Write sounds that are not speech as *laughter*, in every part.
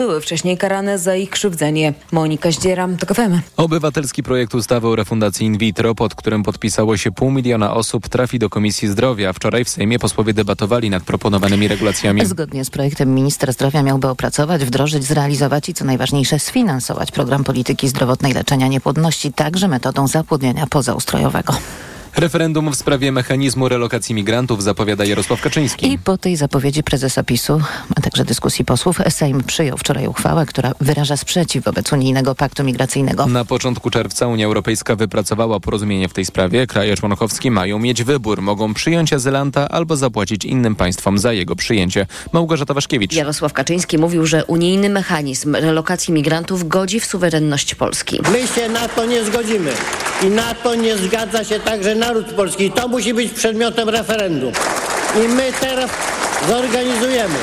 były wcześniej karane za ich krzywdzenie. Monika Zdzieram, to FM. Obywatelski projekt ustawy o refundacji in vitro, pod którym podpisało się pół miliona osób, trafi do Komisji Zdrowia. Wczoraj w Sejmie posłowie debatowali nad proponowanymi regulacjami. Zgodnie z projektem minister zdrowia miałby opracować, wdrożyć, zrealizować i co najważniejsze sfinansować program polityki zdrowotnej leczenia niepłodności także metodą zapłodnienia pozaustrojowego. Referendum w sprawie mechanizmu relokacji migrantów zapowiada Jarosław Kaczyński. I po tej zapowiedzi prezesa PiSu, a także dyskusji posłów, Sejm przyjął wczoraj uchwałę, która wyraża sprzeciw wobec unijnego paktu migracyjnego. Na początku czerwca Unia Europejska wypracowała porozumienie w tej sprawie. Kraje członkowskie mają mieć wybór. Mogą przyjąć azylanta albo zapłacić innym państwom za jego przyjęcie. Małgorzata Waszkiewicz. Jarosław Kaczyński mówił, że unijny mechanizm relokacji migrantów godzi w suwerenność Polski. My się na to nie zgodzimy. I na to nie zgadza się także naród polski. To musi być przedmiotem referendum. I my teraz zorganizujemy.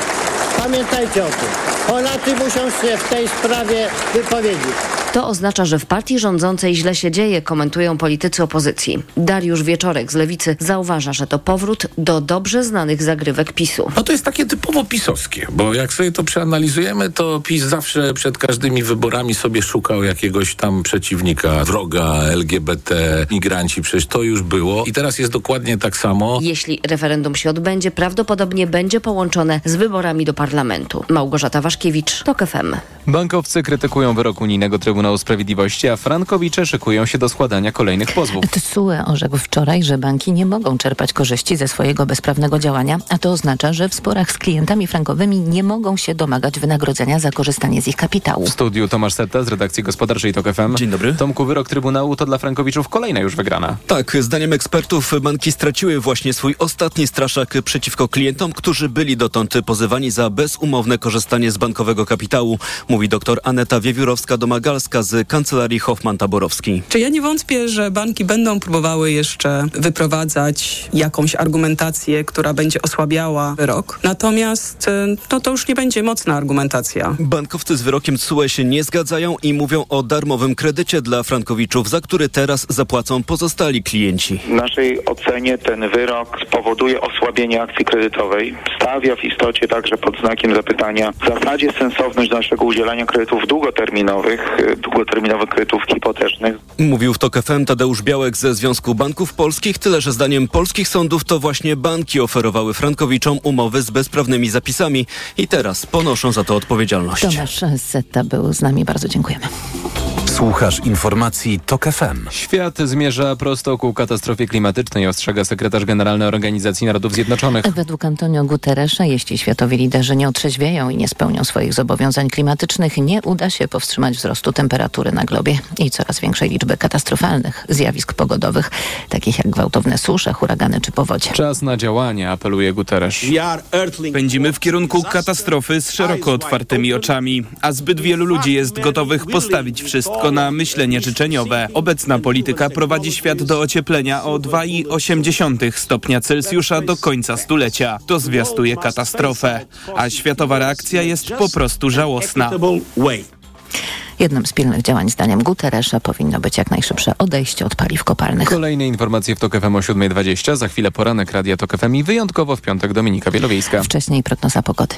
Pamiętajcie o tym. Polacy muszą się w tej sprawie wypowiedzieć. To oznacza, że w partii rządzącej źle się dzieje, komentują politycy opozycji. Dariusz Wieczorek z Lewicy zauważa, że to powrót do dobrze znanych zagrywek PiSu. No to jest takie typowo pisowskie, bo jak sobie to przeanalizujemy, to PiS zawsze przed każdymi wyborami sobie szukał jakiegoś tam przeciwnika, wroga, LGBT, migranci, przecież to już było i teraz jest dokładnie tak samo. Jeśli referendum się odbędzie, prawdopodobnie będzie połączone z wyborami do parlamentu. Małgorzata Waszkiewicz, TOK FM. Bankowcy krytykują wyrok unijnego Trybunału Sprawiedliwości, a frankowicze szykują się do składania kolejnych pozwów. TSUE orzekł wczoraj, że banki nie mogą czerpać korzyści ze swojego bezprawnego działania, a to oznacza, że w sporach z klientami frankowymi nie mogą się domagać wynagrodzenia za korzystanie z ich kapitału. W studiu Tomasz Setta z redakcji gospodarczej TOK FM. Dzień dobry. Tomku, wyrok Trybunału to dla frankowiczów kolejna już wygrana. Tak, zdaniem ekspertów banki straciły właśnie swój ostatni straszak przeciwko klientom, którzy byli dotąd pozywani za bezumowne korzystanie z bankowego kapitału, mówi dr Aneta Wiewiórowska-Domagalska z kancelarii Hoffman-Taborowski. Czy ja nie wątpię, że banki będą próbowały jeszcze wyprowadzać jakąś argumentację, która będzie osłabiała wyrok. Natomiast e, no, to już nie będzie mocna argumentacja. Bankowcy z wyrokiem TSUE się nie zgadzają i mówią o darmowym kredycie dla frankowiczów, za który teraz zapłacą pozostali klienci. W naszej ocenie ten wyrok spowoduje osłabienie akcji kredytowej. Stawia w istocie także pod znakiem zapytania w zasadzie sensowność naszego udzielania kredytów długoterminowych, y, długoterminowych kredytów hipotecznych. Mówił w TOK FM Tadeusz Białek ze Związku Banków Polskich, tyle że zdaniem polskich sądów to właśnie banki oferowały frankowiczom umowy z bezprawnymi zapisami i teraz ponoszą za to odpowiedzialność. Tomasz Setta był z nami, bardzo dziękujemy. Słuchasz informacji TOK FM. Świat zmierza prosto ku katastrofie klimatycznej, ostrzega sekretarz generalny Organizacji Narodów Zjednoczonych. Według Antonio Guterresza, jeśli światowi liderzy nie otrzeźwieją i nie spełnią swoich zobowiązań klimatycznych, nie uda się powstrzymać wzrostu temperatury na globie i coraz większej liczby katastrofalnych zjawisk pogodowych, takich jak gwałtowne susze, huragany czy powodzie. Czas na działanie, apeluje Guterres. Pędzimy w kierunku katastrofy z szeroko otwartymi oczami, a zbyt wielu ludzi jest gotowych postawić wszystko na myślenie życzeniowe. Obecna polityka prowadzi świat do ocieplenia o 2,8 stopnia Celsjusza do końca stulecia. To zwiastuje katastrofę, a światowa reakcja jest po prostu żałosna. Jednym z pilnych działań zdaniem Guterresza powinno być jak najszybsze odejście od paliw kopalnych. Kolejne informacje w TOK FM o 7.20. Za chwilę poranek Radia TOK FM i wyjątkowo w piątek Dominika Wielowiejska. Wcześniej prognoza pogody.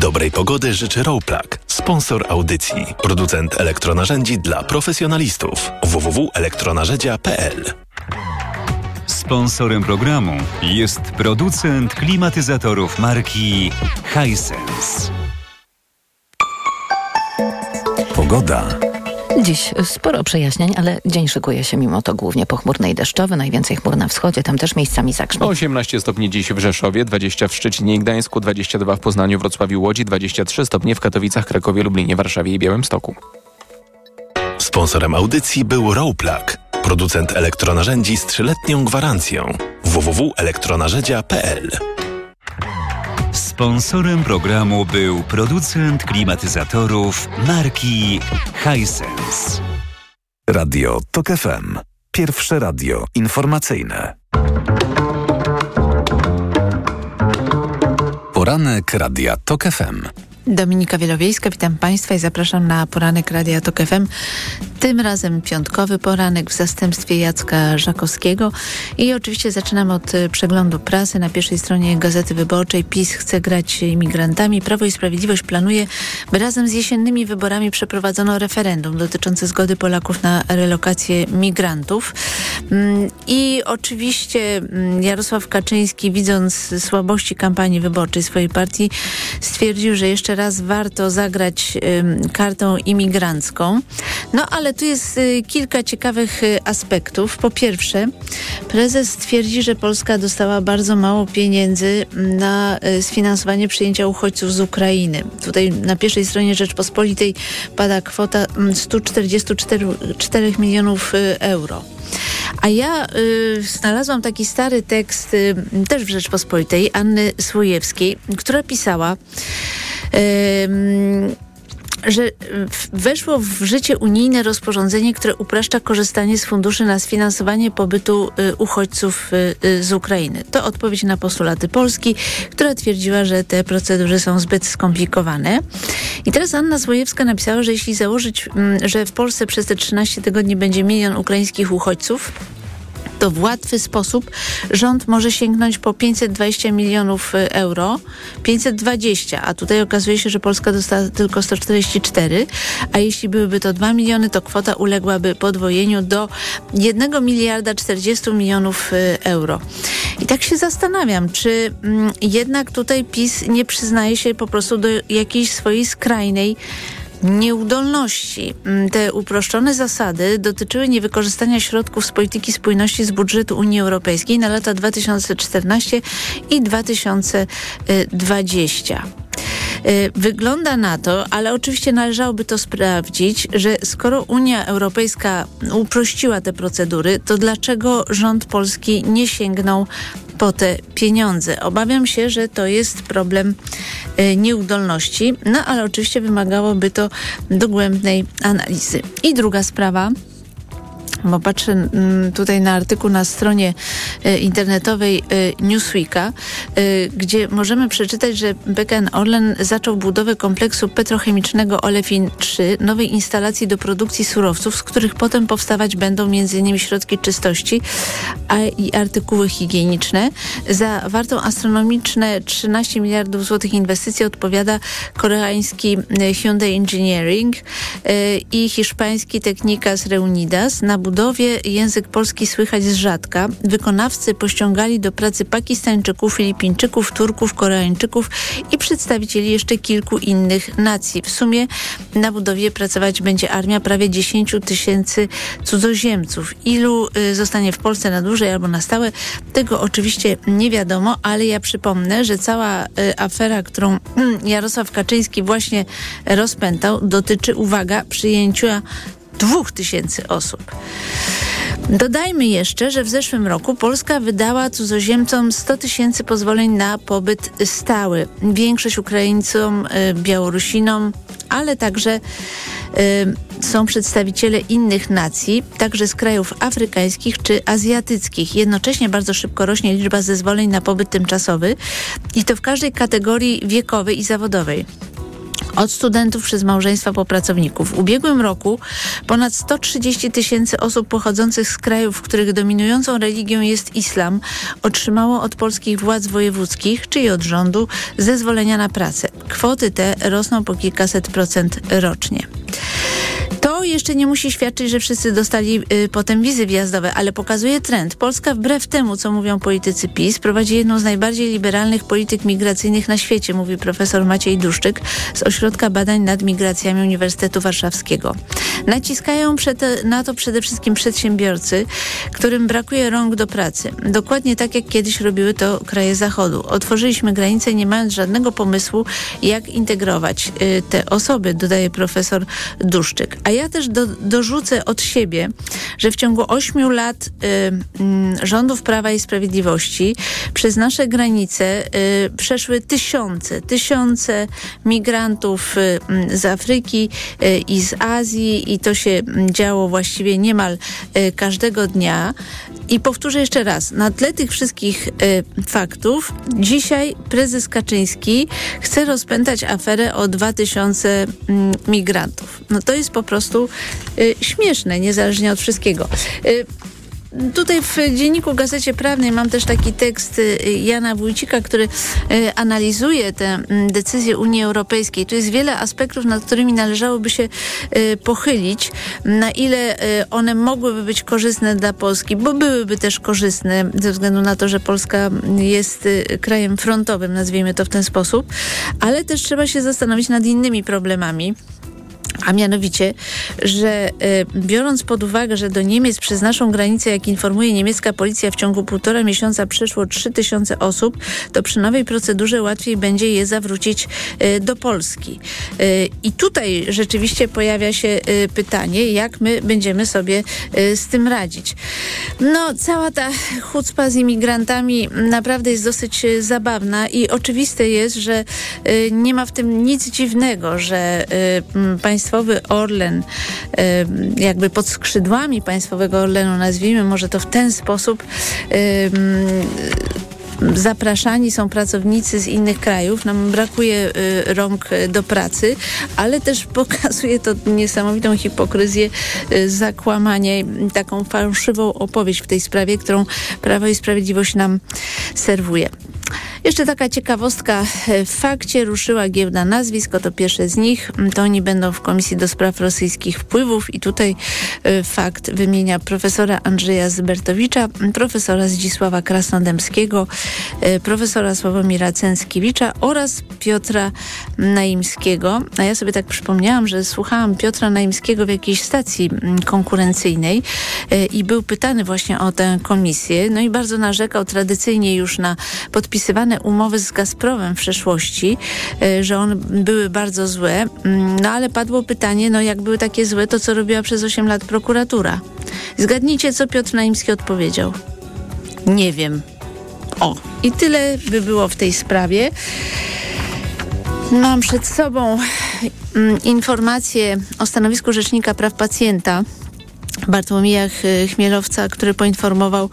Dobrej pogody życzy Rowplug, sponsor audycji, producent elektronarzędzi dla profesjonalistów. www.elektronarzędzia.pl Sponsorem programu jest producent klimatyzatorów marki Hisense. Pogoda. Dziś sporo przejaśnień, ale dzień szykuje się mimo to głównie pochmurny i deszczowy. Najwięcej chmur na wschodzie, tam też miejscami zagrzmi. 18 stopni dziś w Rzeszowie, 20 w Szczecinie i Gdańsku, 22 w Poznaniu, Wrocławiu, Łodzi, 23 stopnie w Katowicach, Krakowie, Lublinie, Warszawie i Białymstoku. Sponsorem audycji był Rowplug, producent elektronarzędzi z trzyletnią gwarancją. www.elektronarzędzia.pl Sponsorem programu był producent klimatyzatorów marki Hisense. Radio TOK FM. Pierwsze radio informacyjne. Poranek Radia TOK FM. Dominika Wielowiejska, witam Państwa i zapraszam na poranek Radia Tok FM. Tym razem piątkowy poranek w zastępstwie Jacka Żakowskiego. I oczywiście zaczynam od e, przeglądu prasy. Na pierwszej stronie Gazety Wyborczej PiS chce grać imigrantami. Prawo i Sprawiedliwość planuje, by razem z jesiennymi wyborami przeprowadzono referendum dotyczące zgody Polaków na relokację migrantów. Mm, I oczywiście mm, Jarosław Kaczyński, widząc słabości kampanii wyborczej swojej partii, stwierdził, że jeszcze raz warto zagrać kartą imigrancką. No ale tu jest y, kilka ciekawych y, aspektów. Po pierwsze, prezes twierdzi, że Polska dostała bardzo mało pieniędzy na y, sfinansowanie przyjęcia uchodźców z Ukrainy. Tutaj na pierwszej stronie Rzeczpospolitej pada kwota 144 milionów euro. A ja y, znalazłam taki stary tekst y, też w Rzeczpospolitej Anny Słojewskiej, która pisała że weszło w życie unijne rozporządzenie, które upraszcza korzystanie z funduszy na sfinansowanie pobytu y, uchodźców y, y, z Ukrainy. To odpowiedź na postulaty Polski, która twierdziła, że te procedury są zbyt skomplikowane. I teraz Anna Złojewska napisała, że jeśli założyć, mm, że w Polsce przez te 13 tygodni będzie milion ukraińskich uchodźców, to w łatwy sposób. Rząd może sięgnąć po 520 milionów y, euro, 520, a tutaj okazuje się, że Polska dostała tylko 144, a jeśli byłyby to 2 miliony, to kwota uległaby podwojeniu do 1 miliarda 40 milionów y, euro. I tak się zastanawiam, czy mm, jednak tutaj PiS nie przyznaje się po prostu do jakiejś swojej skrajnej nieudolności. Mm, te uproszczone zasady dotyczyły niewykorzystania środków z polityki spójności z budżetu Unii Europejskiej na lata 2014 i 2020. Y, wygląda na to, ale oczywiście należałoby to sprawdzić, że skoro Unia Europejska uprościła te procedury, to dlaczego rząd polski nie sięgnął po te pieniądze. Obawiam się, że to jest problem nieudolności, no ale oczywiście wymagałoby to dogłębnej analizy. I druga sprawa bo patrzę mm, tutaj na artykuł na stronie e, internetowej e, Newsweeka, e, gdzie możemy przeczytać, że PKN Orlen zaczął budowę kompleksu petrochemicznego Olefin 3, nowej instalacji do produkcji surowców, z których potem powstawać będą m.in. środki czystości a i artykuły higieniczne. Za wartą astronomiczne 13 miliardów złotych inwestycji odpowiada koreański Hyundai Engineering i hiszpański Technicas Reunidas na budowę budowie język polski słychać z rzadka. Wykonawcy pościągali do pracy Pakistańczyków, Filipińczyków, Turków, Koreańczyków i przedstawicieli jeszcze kilku innych nacji. W sumie na budowie pracować będzie armia prawie 10 tysięcy cudzoziemców. Ilu y, zostanie w Polsce na dłużej albo na stałe, tego oczywiście nie wiadomo, ale ja przypomnę, że cała y, afera, którą Jarosław Kaczyński właśnie rozpętał, dotyczy, uwaga, przyjęcia dwóch tysięcy osób. Dodajmy jeszcze, że w zeszłym roku Polska wydała cudzoziemcom 100 tysięcy pozwoleń na pobyt stały. Większość Ukraińcom, y, Białorusinom, ale także y, są przedstawiciele innych nacji, także z krajów afrykańskich czy azjatyckich. Jednocześnie bardzo szybko rośnie liczba zezwoleń na pobyt tymczasowy i to w każdej kategorii wiekowej i zawodowej od studentów przez małżeństwa po pracowników. W ubiegłym roku ponad 130 tysięcy osób pochodzących z krajów, w których dominującą religią jest islam, otrzymało od polskich władz wojewódzkich, czyli od rządu, zezwolenia na pracę. Kwoty te rosną po kilkaset procent rocznie. Jeszcze nie musi świadczyć, że wszyscy dostali y, potem wizy wjazdowe, ale pokazuje trend. Polska wbrew temu, co mówią politycy PiS, prowadzi jedną z najbardziej liberalnych polityk migracyjnych na świecie, mówi profesor Maciej Duszczyk z Ośrodka Badań nad Migracjami Uniwersytetu Warszawskiego. Naciskają przed, na to przede wszystkim przedsiębiorcy, którym brakuje rąk do pracy. Dokładnie tak, jak kiedyś robiły to kraje Zachodu. Otworzyliśmy granice nie mając żadnego pomysłu, jak integrować y, te osoby, dodaje profesor Duszczyk. A ja też do, dorzucę od siebie, że w ciągu ośmiu lat y, y, rządów Prawa i Sprawiedliwości przez nasze granice y, przeszły tysiące, tysiące migrantów y, mm, z Afryki y, i z Azji i to się działo właściwie niemal y, każdego dnia. I powtórzę jeszcze raz, na tle tych wszystkich faktów, dzisiaj prezes Kaczyński chce rozpętać aferę o 2000 mm, migrantów. No to jest po prostu y, śmieszne, niezależnie od wszystkiego. Y, Tutaj w Dzienniku Gazecie Prawnej mam też taki tekst y, Jana Wójcika, który analizuje te mm, decyzje Unii Europejskiej. Tu jest wiele aspektów, nad którymi należałoby się pochylić, na ile one mogłyby być korzystne dla Polski, bo byłyby też korzystne ze względu na to, że Polska jest krajem frontowym, nazwijmy to w ten sposób, ale też trzeba się zastanowić nad innymi problemami. A mianowicie, że y, biorąc pod uwagę, że do Niemiec przez naszą granicę, jak informuje niemiecka policja, w ciągu półtora miesiąca przeszło 3000 osób, to przy nowej procedurze łatwiej będzie je zawrócić y, do Polski. Y, I tutaj rzeczywiście pojawia się pytanie, jak my będziemy sobie z tym radzić. No, cała ta chucpa z imigrantami naprawdę jest dosyć zabawna i oczywiste jest, że nie ma w tym nic dziwnego, że państwo państwowy Orlen, jakby pod skrzydłami państwowego Orlenu, nazwijmy może to w ten sposób, zapraszani są pracownicy z innych krajów, nam brakuje y, rąk do pracy, ale też *laughs* pokazuje to niesamowitą hipokryzję, y, zakłamanie, taką fałszywą opowieść w tej sprawie, którą Prawo i Sprawiedliwość nam serwuje. Jeszcze taka ciekawostka. W fakcie ruszyła giełda nazwisk, oto pierwsze z nich. To oni będą w Komisji do Spraw Rosyjskich Wpływów i tutaj e, fakt wymienia profesora Andrzeja Zybertowicza, profesora Zdzisława Krasnodębskiego, e, profesora Sławomira Cęckiewicza oraz Piotra Naimskiego. A ja sobie tak przypomniałam, że słuchałam Piotra Naimskiego w jakiejś stacji konkurencyjnej e, i był pytany właśnie o tę komisję. No i bardzo narzekał tradycyjnie już na podpisywanie podpisane umowy z Gazpromem w przeszłości, e, że one były bardzo złe, mm, no ale padło pytanie, no jak były takie złe, to co robiła przez 8 lat prokuratura? Zgadnijcie, co Piotr Naimski odpowiedział. Nie wiem. O, i tyle by było w tej sprawie. Mam przed sobą mm, informację o stanowisku Rzecznika Praw Pacjenta Bartłomija Chmielowca, który poinformował,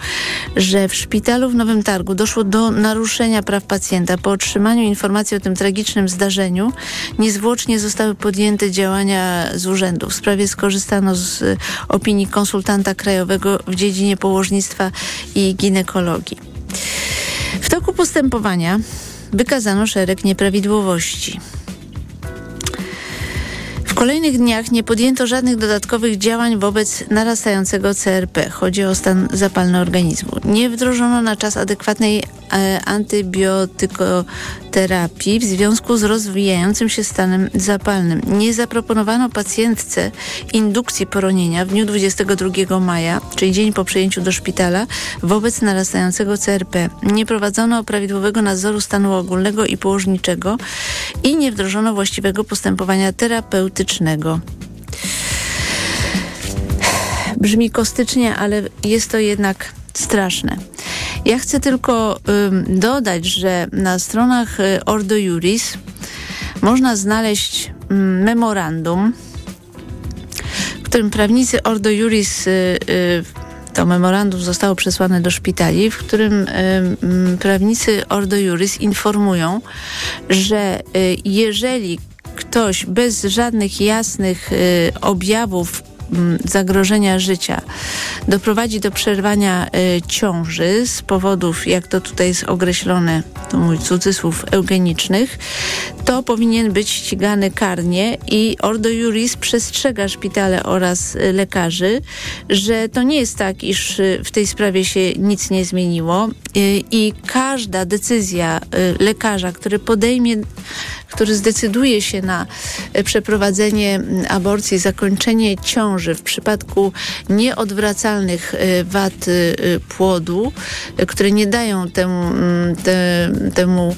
że w szpitalu w Nowym Targu doszło do naruszenia praw pacjenta. Po otrzymaniu informacji o tym tragicznym zdarzeniu niezwłocznie zostały podjęte działania z urzędu. W sprawie skorzystano z opinii konsultanta krajowego w dziedzinie położnictwa i ginekologii. W toku postępowania wykazano szereg nieprawidłowości kolejnych dniach nie podjęto żadnych dodatkowych działań wobec narastającego CRP. Chodzi o stan zapalny organizmu. Nie wdrożono na czas adekwatnej antybiotykoterapii w związku z rozwijającym się stanem zapalnym. Nie zaproponowano pacjentce indukcji poronienia w dniu 22 maja, czyli dzień po przyjęciu do szpitala, wobec narastającego CRP. Nie prowadzono prawidłowego nadzoru stanu ogólnego i położniczego i nie wdrożono właściwego postępowania terapeutycznego Brzmi kostycznie, ale jest to jednak straszne. Ja chcę tylko dodać, że na stronach y, Ordo Juris można znaleźć ym, memorandum, w którym prawnicy Ordo Juris y, y, to memorandum zostało przesłane do szpitali, w którym prawnicy Ordo Juris informują, że jeżeli ktoś bez żadnych jasnych y, objawów zagrożenia życia. Doprowadzi do przerwania y, ciąży z powodów, jak to tutaj jest określone, to mój cudzysłów eugenicznych, to powinien być ścigany karnie i Ordo Juris przestrzega szpitale oraz y, lekarzy, że to nie jest tak, iż y, w tej sprawie się nic nie zmieniło i każda decyzja lekarza, który podejmie który zdecyduje się na przeprowadzenie aborcji, zakończenie ciąży w przypadku nieodwracalnych e, wad e, płodu, które nie dają temu, te, temu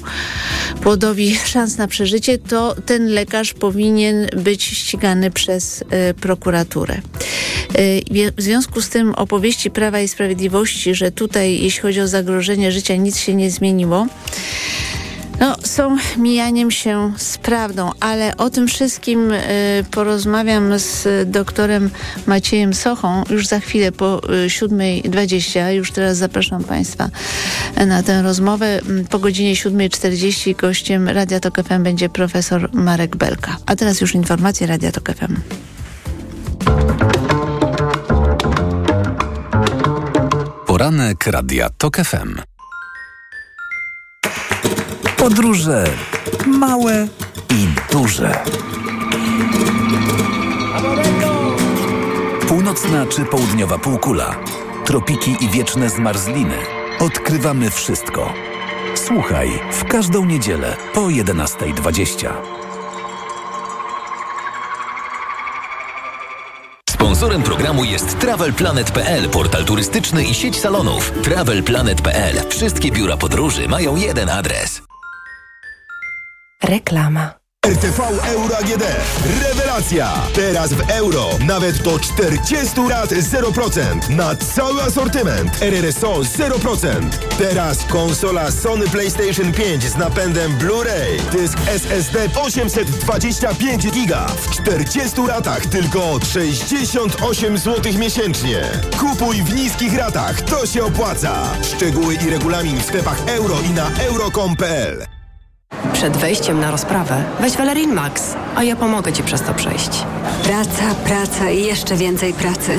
płodowi *laughs* szans na przeżycie, to ten lekarz powinien być ścigany przez prokuraturę. W związku z tym opowieści Prawa i Sprawiedliwości, że tutaj, jeśli chodzi o zagrożenie życia, nic się nie zmieniło, no, są mijaniem się z prawdą, ale o tym wszystkim y, porozmawiam z doktorem Maciejem Sochą już za chwilę po y, 7.20. Już teraz zapraszam Państwa na tę rozmowę. Po godzinie 7.40 gościem Radia Tok FM będzie profesor Marek Belka. A teraz już informacje Radia Tok FM. Poranek Radia TOK FM. Podróże małe i duże. Północna czy południowa półkula, tropiki i wieczne zmarzliny. Odkrywamy wszystko. Słuchaj w każdą niedzielę po 11.20. Sponsorem programu jest TravelPlanet.pl, portal turystyczny i sieć salonów. TravelPlanet.pl. Wszystkie biura podróży mają jeden adres. Reklama. RTV Euro AGD. Rewelacja! Teraz w euro nawet do 40 lat 0% na cały asortyment. RRSO 0%. Teraz konsola Sony PlayStation 5 z napędem Blu-ray. Dysk SSD 825 GB w 40 latach tylko 68 zł miesięcznie. Kupuj w niskich ratach, to się opłaca. Szczegóły i regulamin w sklepach euro i na euro.com.pl. Przed wejściem na rozprawę weź Valerin Max, a ja pomogę Ci przez to przejść. Praca, praca i jeszcze więcej pracy.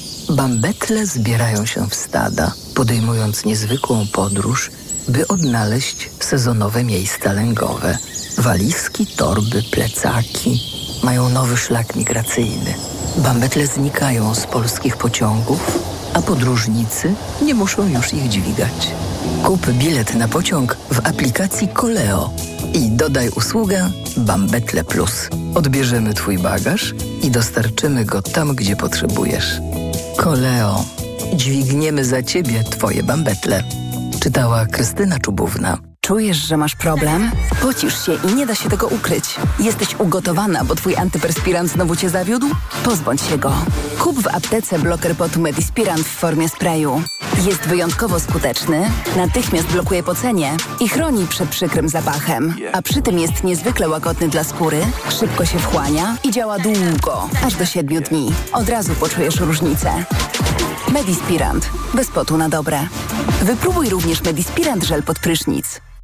Bambetle zbierają się w stada, podejmując niezwykłą podróż, by odnaleźć sezonowe miejsca lęgowe. Walizki, torby, plecaki mają nowy szlak migracyjny. Bambetle znikają z polskich pociągów, a podróżnicy nie muszą już ich dźwigać. Kup bilet na pociąg w aplikacji Koleo i dodaj usługę Bambetle Plus. Odbierzemy Twój bagaż i dostarczymy go tam, gdzie potrzebujesz. Koleo. Dźwigniemy za Ciebie Twoje bambetle. Czytała Krystyna Czubówna. Czujesz, że masz problem? Pocisz się i nie da się tego ukryć. Jesteś ugotowana, bo twój antyperspirant znowu cię zawiódł? Pozbądź się go. Kup w aptece bloker potu Medispirant w formie sprayu. Jest wyjątkowo skuteczny, natychmiast blokuje pocenie i chroni przed przykrym zapachem. A przy tym jest niezwykle łagodny dla skóry, szybko się wchłania i działa długo, aż do 7 dni. Od razu poczujesz różnicę. Medispirant. Bez potu na dobre. Wypróbuj również Medispirant żel pod prysznic.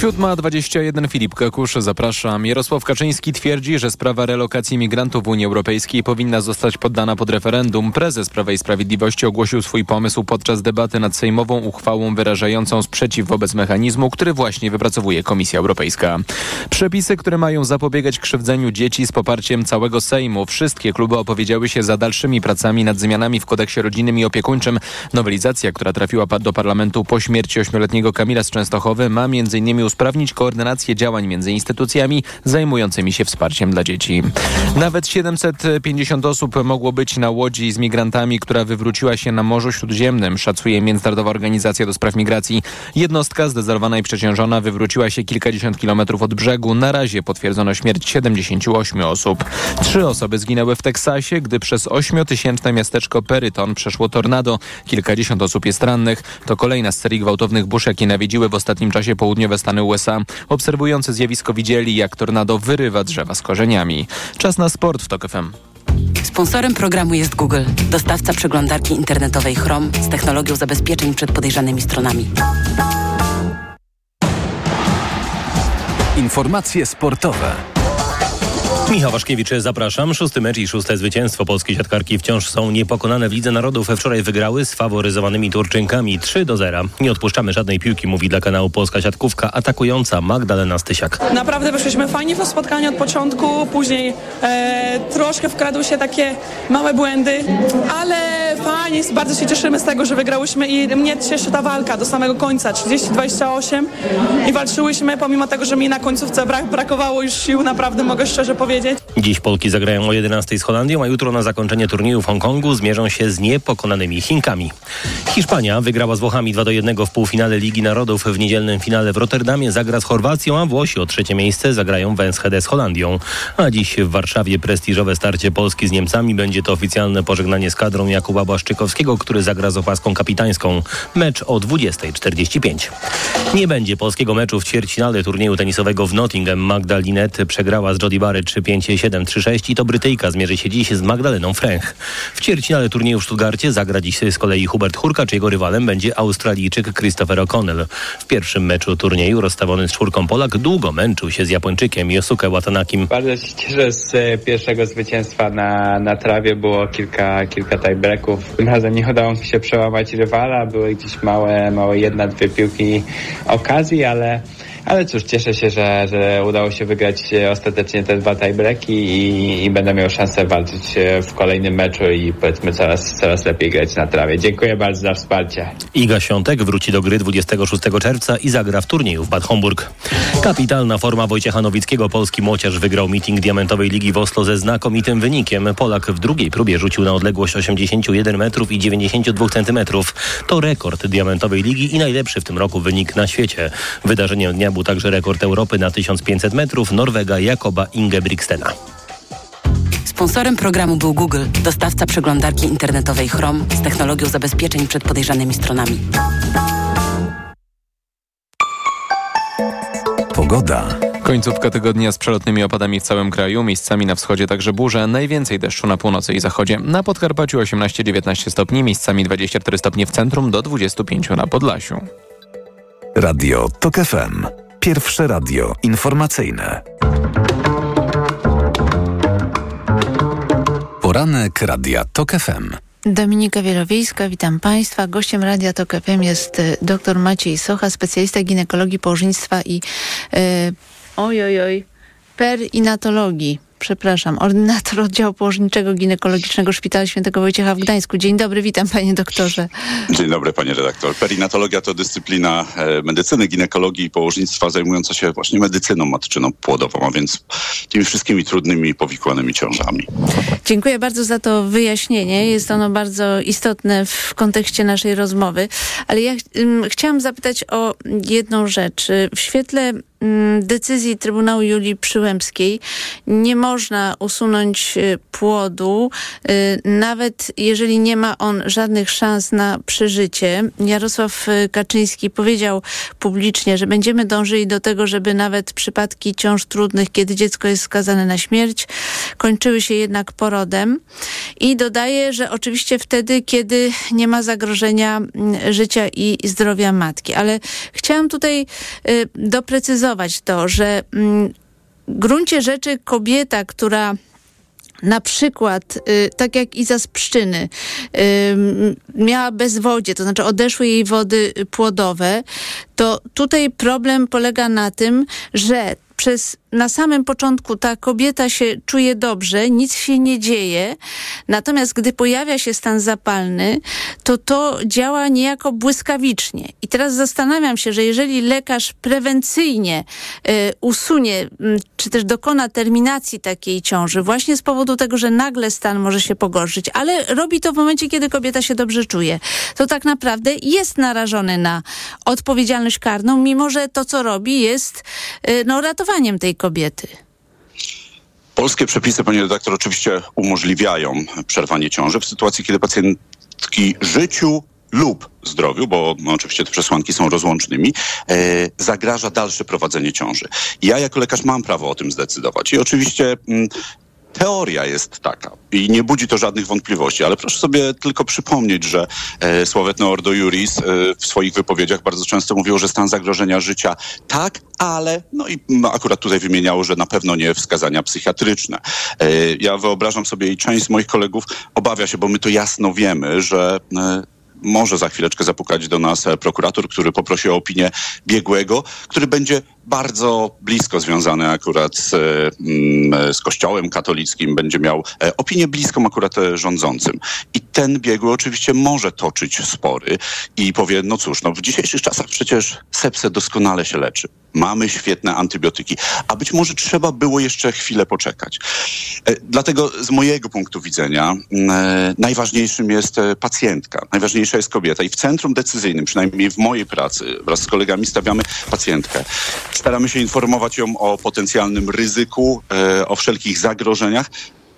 7.21 Filip Kakusz, zapraszam. Jarosław Kaczyński twierdzi, że sprawa relokacji migrantów w Unii Europejskiej powinna zostać poddana pod referendum. Prezes Prawa i Sprawiedliwości ogłosił swój pomysł podczas debaty nad sejmową uchwałą wyrażającą sprzeciw wobec mechanizmu, który właśnie wypracowuje Komisja Europejska. Przepisy, które mają zapobiegać krzywdzeniu dzieci z poparciem całego Sejmu. Wszystkie kluby opowiedziały się za dalszymi pracami nad zmianami w kodeksie rodzinnym i opiekuńczym. Nowelizacja, która trafiła do parlamentu po śmierci ośmioletniego Kamila z Częstochowy ma m.in usprawnić koordynację działań między instytucjami zajmującymi się wsparciem dla dzieci. Nawet 750 osób mogło być na łodzi z migrantami, która wywróciła się na Morzu Śródziemnym, szacuje Międzynarodowa Organizacja do Spraw Migracji. Jednostka zdezerowana i przeciążona wywróciła się kilkadziesiąt kilometrów od brzegu. Na razie potwierdzono śmierć 78 osób. Trzy osoby zginęły w Teksasie, gdy przez 8-tysięczne miasteczko Peryton przeszło tornado. Kilkadziesiąt osób jest rannych. To kolejna z serii gwałtownych burz, jakie nawiedziły w ostatnim czasie południowe Stany USA. Obserwujący zjawisko widzieli, jak tornado wyrywa drzewa z korzeniami. Czas na sport w TOK FM. Sponsorem programu jest Google, dostawca przeglądarki internetowej Chrome z technologią zabezpieczeń przed podejrzanymi stronami. Informacje sportowe. Michał Waszkiewicz, zapraszam. Szósty mecz i szóste zwycięstwo. Polskie siatkarki wciąż są niepokonane w Lidze Narodów. Wczoraj wygrały z faworyzowanymi Turczynkami 3 do 0. Nie odpuszczamy żadnej piłki, mówi dla kanału Polska Siatkówka atakująca Magdalena Stysiak. Naprawdę wyszliśmy fajnie w to spotkanie od początku, później e, troszkę wkradły się takie małe błędy, ale fajnie, bardzo się cieszymy z tego, że wygrałyśmy i mnie cieszy ta walka do samego końca, 30-28 i walczyłyśmy, pomimo tego, że mi na końcówce brak, brakowało już sił, naprawdę mogę szczerze powiedzieć. Dziś Polki zagrają o 11 z Holandią, a jutro na zakończenie turnieju w Hongkongu zmierzą się z niepokonanymi Chinkami. Hiszpania wygrała z Włochami 2 do 1 w półfinale Ligi Narodów. W niedzielnym finale w Rotterdamie zagra z Chorwacją, a Włosi o trzecie miejsce zagrają w Enschede z Holandią. A dziś w Warszawie prestiżowe starcie Polski z Niemcami będzie to oficjalne pożegnanie z kadrą Jakuba Błaszczykowskiego, który zagra z opaską kapitańską. Mecz o 20.45. Nie będzie polskiego meczu w ćwierćfinale turnieju tenisowego w Nottingham. Magda Linet przegrała z Jody Barrett 3-5, 7-3-6 i to Brytyjka zmierzy się dziś z Magdaleną Fręch. W ćwierćfinale turnieju w Stuttgarcie zagra dziś z kolei Hubert Hurkacz. Jego rywalem będzie Australijczyk Christopher O'Connell. W pierwszym meczu turnieju rozstawiony z czwórką Polak długo męczył się z Japończykiem Yosuke Watanakim. Bardzo się cieszę z e, pierwszego zwycięstwa na, na trawie. Było kilka, kilka tiebreaków. Tym razem nie udało mi się przełamać rywala. Były gdzieś małe, małe jedna, dwie piłki okazji, ale ale cóż, cieszę się, że, że udało się wygrać e, ostatecznie te dwa tiebreaki i, i będę miał szansę walczyć e, w kolejnym meczu i powiedzmy coraz, coraz lepiej grać na trawie. Dziękuję bardzo za wsparcie. Iga Świątek wróci do gry 26 czerwca i zagra w turnieju w Bad Homburg. Kapitalna forma Wojciecha Nowickiego. Polski młociarz wygrał meeting Diamentowej Ligi w Oslo ze znakomitym wynikiem. Polak w drugiej próbie rzucił na odległość 81 metrów i 92 centymetrów. To rekord Diamentowej Ligi i najlepszy w tym roku wynik na świecie. Wydarzeniem dnia był także rekord Europy na 1500 metrów Norwega Jakoba Ingebrigtsena. Sponsorem programu był Google, dostawca przeglądarki internetowej Chrome z technologią zabezpieczeń przed podejrzanymi stronami. Pogoda. Końcówka tygodnia z przelotnymi opadami w całym kraju, miejscami na wschodzie także burze, najwięcej deszczu na północy i zachodzie. Na Podkarpaciu 18-19 stopni, miejscami 24 stopnie w centrum do 25 na Podlasiu. Radio TOK FM. Pierwsze radio informacyjne. Poranek Radia TOK FM. Dominika Wielowiejska, witam Państwa. Gościem Radia TOK FM jest e, dr Maciej Socha, specjalista ginekologii, położnictwa i e, ojojoj, perinatologii przepraszam, ordynator oddziału położniczego ginekologicznego Szpitala Świętego Wojciecha w Gdańsku. Dzień dobry, witam panie doktorze. Dzień dobry panie redaktor. Perinatologia to dyscyplina e, medycyny, ginekologii i położnictwa zajmująca się właśnie medycyną matczyną płodową, a więc tymi wszystkimi trudnymi i powikłanymi ciążami. Dziękuję bardzo za to wyjaśnienie. Jest ono bardzo istotne w kontekście naszej rozmowy, ale ja ch chciałam zapytać o jedną rzecz. W świetle Mm, decyzji Trybunału Julii Przyłębskiej nie można usunąć y, płodu, y, nawet jeżeli nie ma on żadnych szans na przeżycie. Jarosław y, Kaczyński powiedział publicznie, że będziemy dążyli do tego, żeby nawet przypadki ciąż trudnych, kiedy dziecko jest skazane na śmierć, kończyły się jednak porodem. I dodaje, że oczywiście wtedy, kiedy nie ma zagrożenia mm, życia i zdrowia matki. Ale chciałam tutaj doprecyzować, to, że mm, w gruncie rzeczy kobieta, która na przykład, y, tak jak Iza z Pszczyny, y, miała bezwodzie, to znaczy odeszły jej wody płodowe, to tutaj problem polega na tym, że przez na samym początku ta kobieta się czuje dobrze, nic się nie dzieje, natomiast gdy pojawia się stan zapalny, to to działa niejako błyskawicznie. I teraz zastanawiam się, że jeżeli lekarz prewencyjnie y, usunie, y, czy też dokona terminacji takiej ciąży, właśnie z powodu tego, że nagle stan może się pogorszyć, ale robi to w momencie, kiedy kobieta się dobrze czuje, to tak naprawdę jest narażony na odpowiedzialność karną, mimo że to, co robi, jest y, no, ratowaniem tej kobiety. Polskie przepisy, panie redaktor, oczywiście umożliwiają przerwanie ciąży w sytuacji, kiedy pacjentki życiu lub zdrowiu, bo no, oczywiście te przesłanki są rozłącznymi, e, zagraża dalsze prowadzenie ciąży. Ja jako lekarz mam prawo o tym zdecydować i oczywiście mm, Teoria jest taka i nie budzi to żadnych wątpliwości, ale proszę sobie tylko przypomnieć, że e, Ordo Juris e, w swoich wypowiedziach bardzo często mówiło, że stan zagrożenia życia tak, ale no i akurat tutaj wymieniało, że na pewno nie wskazania psychiatryczne. E, ja wyobrażam sobie i część z moich kolegów obawia się, bo my to jasno wiemy, że e, może za chwileczkę zapukać do nas e, prokurator, który poprosi o opinię biegłego, który będzie bardzo blisko związany akurat z, e, mm, z Kościołem katolickim, będzie miał e, opinię bliską akurat e, rządzącym. I ten biegły oczywiście może toczyć spory i powie, no cóż, no w dzisiejszych czasach przecież sepsę doskonale się leczy. Mamy świetne antybiotyki, a być może trzeba było jeszcze chwilę poczekać. E, Dlatego z mojego punktu widzenia mm, e, najważniejszym jest e, pacjentka, najważniejsza jest kobieta i w centrum decyzyjnym, przynajmniej w mojej pracy, wraz z kolegami stawiamy pacjentkę. Staramy się informować ją o potencjalnym ryzyku, o wszelkich zagrożeniach,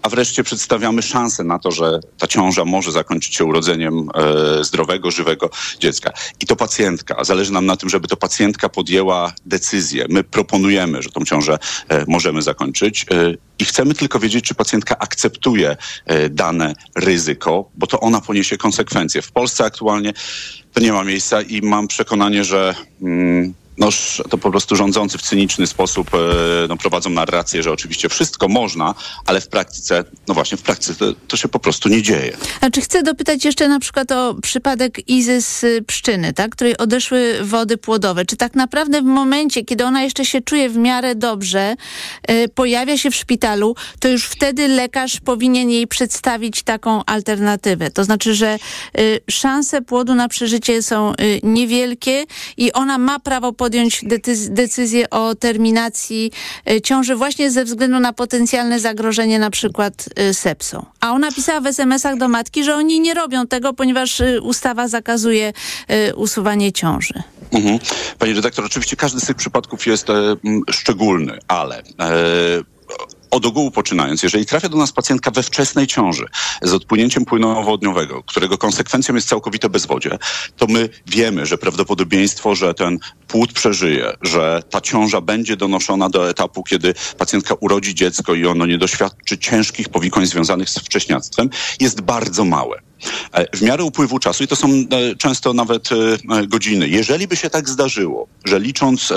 a wreszcie przedstawiamy szansę na to, że ta ciąża może zakończyć się urodzeniem e, zdrowego, żywego dziecka. I to pacjentka. Zależy nam na tym, żeby to pacjentka podjęła decyzję. My proponujemy, że tą ciążę e, możemy zakończyć e, i chcemy tylko wiedzieć, czy pacjentka akceptuje dane ryzyko, bo to ona poniesie konsekwencje. W Polsce aktualnie to nie ma miejsca i mam przekonanie, że mm, no, sz- to po prostu rządzący w cyniczny sposób e, no, prowadzą narrację, że oczywiście wszystko można, ale w praktyce, no właśnie, w praktyce to, to się po prostu nie dzieje. Znaczy chcę dopytać jeszcze na przykład o przypadek Izy z y, Pszczyny, tak, której odeszły wody płodowe. Czy tak naprawdę w momencie, kiedy ona jeszcze się czuje w miarę dobrze, y, pojawia się w szpitalu, to już wtedy lekarz powinien jej przedstawić taką alternatywę. To znaczy, że y, szanse płodu na przeżycie są y, niewielkie i ona ma prawo podjąć decyz- decyzję o terminacji y, ciąży właśnie ze względu na potencjalne zagrożenie na przykład y, sepsą. A ona pisała w SMS-ach do matki, że oni nie robią tego, ponieważ y, ustawa zakazuje usuwanie ciąży. Mhm. Panie redaktor, oczywiście każdy z tych przypadków jest e, szczególny, ale e, od ogółu poczynając, jeżeli trafia do nas pacjentka we wczesnej ciąży z odpłynięciem płynu owodniowego, którego konsekwencją jest całkowite bezwodzie, to my wiemy, że prawdopodobieństwo, że ten płód przeżyje, że ta ciąża będzie donoszona do etapu, kiedy pacjentka urodzi dziecko i ono nie doświadczy ciężkich powikłań związanych z wcześniactwem, jest bardzo małe. E, W miarę upływu czasu, i to są e, często nawet e, godziny, jeżeli by się tak zdarzyło, że licząc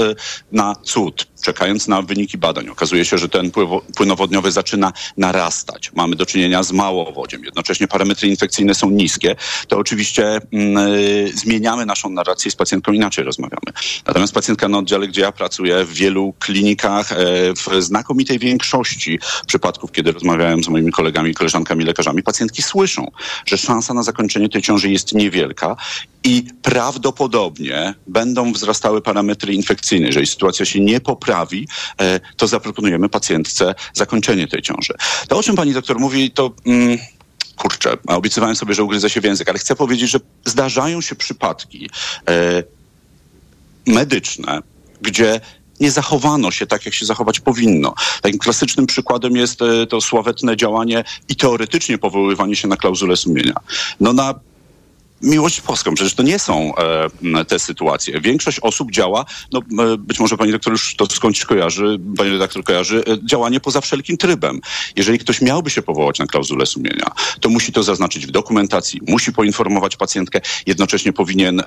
na cud, czekając na wyniki badań, okazuje się, że ten płynowodniowy zaczyna narastać, mamy do czynienia z małowodziem, jednocześnie parametry infekcyjne są niskie, to oczywiście mm, e, zmieniamy naszą narrację i z pacjentką inaczej rozmawiamy. Natomiast pacjentka na oddziale, gdzie ja pracuję, w wielu klinikach, e, w znakomitej większości przypadków, kiedy rozmawiałem z moimi kolegami koleżankami lekarzami, pacjentki słyszą, że szansa na zakończenie tej ciąży jest niewielka i prawdopodobnie będą wzrastały parametry infekcyjne. Jeżeli sytuacja się nie poprawi, e, to zaproponujemy pacjentce zakończenie tej ciąży. To, o czym pani doktor mówi, to... Mm, Kurczę, obiecywałem sobie, że ugryzę się w język, ale chcę powiedzieć, że zdarzają się przypadki e, medyczne, gdzie nie zachowano się tak, jak się zachować powinno. Takim klasycznym przykładem jest e, to sławetne działanie i teoretycznie powoływanie się na klauzulę sumienia. No na miłość boską. Przecież to nie są e, te sytuacje. Większość osób działa, no e, być może pani doktor już to skądś kojarzy, pani redaktor kojarzy, e, działanie poza wszelkim trybem. Jeżeli ktoś miałby się powołać na klauzulę sumienia, to musi to zaznaczyć w dokumentacji, musi poinformować pacjentkę, jednocześnie powinien e,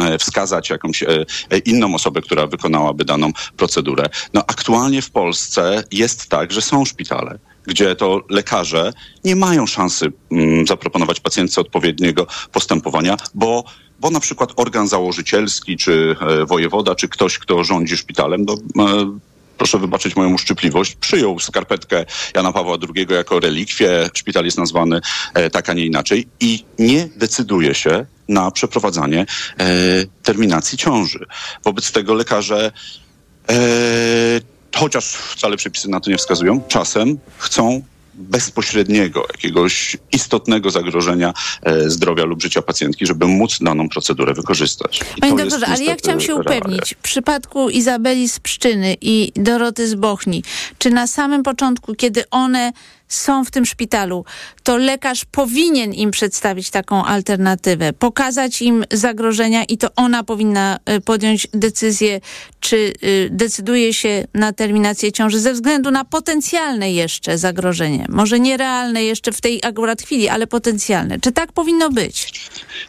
e, wskazać jakąś e, inną osobę, która wykonałaby daną procedurę. No aktualnie w Polsce jest tak, że są szpitale, gdzie to lekarze nie mają szansy mm, zaproponować pacjentce odpowiedniego postępowania, bo bo na przykład organ założycielski, czy e, wojewoda, czy ktoś, kto rządzi szpitalem, no, e, proszę wybaczyć moją uszczypliwość, przyjął skarpetkę Jana Pawła II jako relikwię, szpital jest nazwany e, tak, a nie inaczej i nie decyduje się na przeprowadzanie terminacji ciąży. Wobec tego lekarze chociaż wcale przepisy na to nie wskazują, czasem chcą bezpośredniego, jakiegoś istotnego zagrożenia e, zdrowia lub życia pacjentki, żeby móc daną procedurę wykorzystać. I Panie doktorze, ale ja chciałam się upewnić, w przypadku Izabeli z Pszczyny i Doroty z Bochni, czy na samym początku, kiedy one są w tym szpitalu, to lekarz powinien im przedstawić taką alternatywę, pokazać im zagrożenia i to ona powinna y, podjąć decyzję, czy y, decyduje się na terminację ciąży ze względu na potencjalne jeszcze zagrożenie. Może nierealne jeszcze w tej akurat chwili, ale potencjalne. Czy tak powinno być?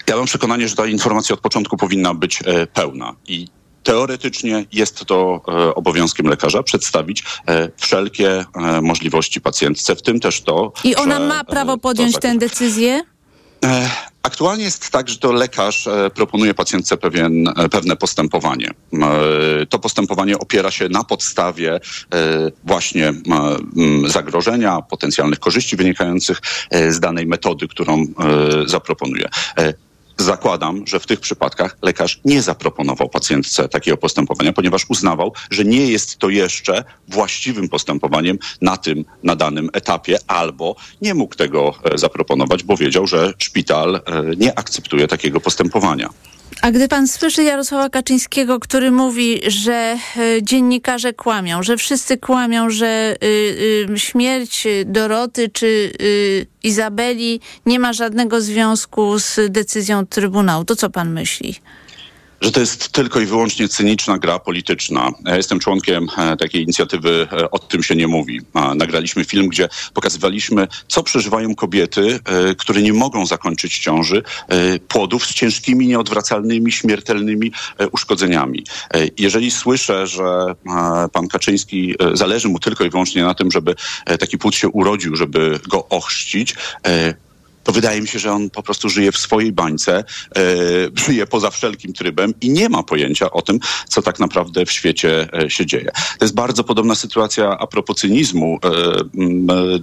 Ja mam przekonanie, że ta informacja od początku powinna być e, pełna i teoretycznie jest to e, obowiązkiem lekarza przedstawić e, wszelkie e, możliwości pacjentce, w tym też to. I ona ma prawo podjąć zak- tę decyzję? Aktualnie jest tak, że to lekarz proponuje pacjentce pewien, pewne postępowanie. To postępowanie opiera się na podstawie właśnie zagrożenia, potencjalnych korzyści wynikających z danej metody, którą zaproponuje. Zakładam, że w tych przypadkach lekarz nie zaproponował pacjentce takiego postępowania, ponieważ uznawał, że nie jest to jeszcze właściwym postępowaniem na tym, na danym etapie, albo nie mógł tego e, zaproponować, bo wiedział, że szpital e, nie akceptuje takiego postępowania. A gdy pan słyszy Jarosława Kaczyńskiego, który mówi, że e, dziennikarze kłamią, że wszyscy kłamią, że y, y, śmierć Doroty czy Izabeli nie ma żadnego związku z decyzją Trybunału, to co pan myśli? Że to jest tylko i wyłącznie cyniczna gra polityczna. Ja jestem członkiem e, takiej inicjatywy e, O tym się nie mówi. Nagraliśmy film, gdzie pokazywaliśmy, co przeżywają kobiety, e, które nie mogą zakończyć ciąży płodów z ciężkimi, nieodwracalnymi, śmiertelnymi uszkodzeniami. Jeżeli słyszę, że pan Kaczyński zależy mu tylko i wyłącznie na tym, żeby taki płód się urodził, żeby go ochrzcić, to wydaje mi się, że on po prostu żyje w swojej bańce, e, żyje poza wszelkim trybem i nie ma pojęcia o tym, co tak naprawdę w świecie e, się dzieje. To jest bardzo podobna sytuacja a propos cynizmu. E,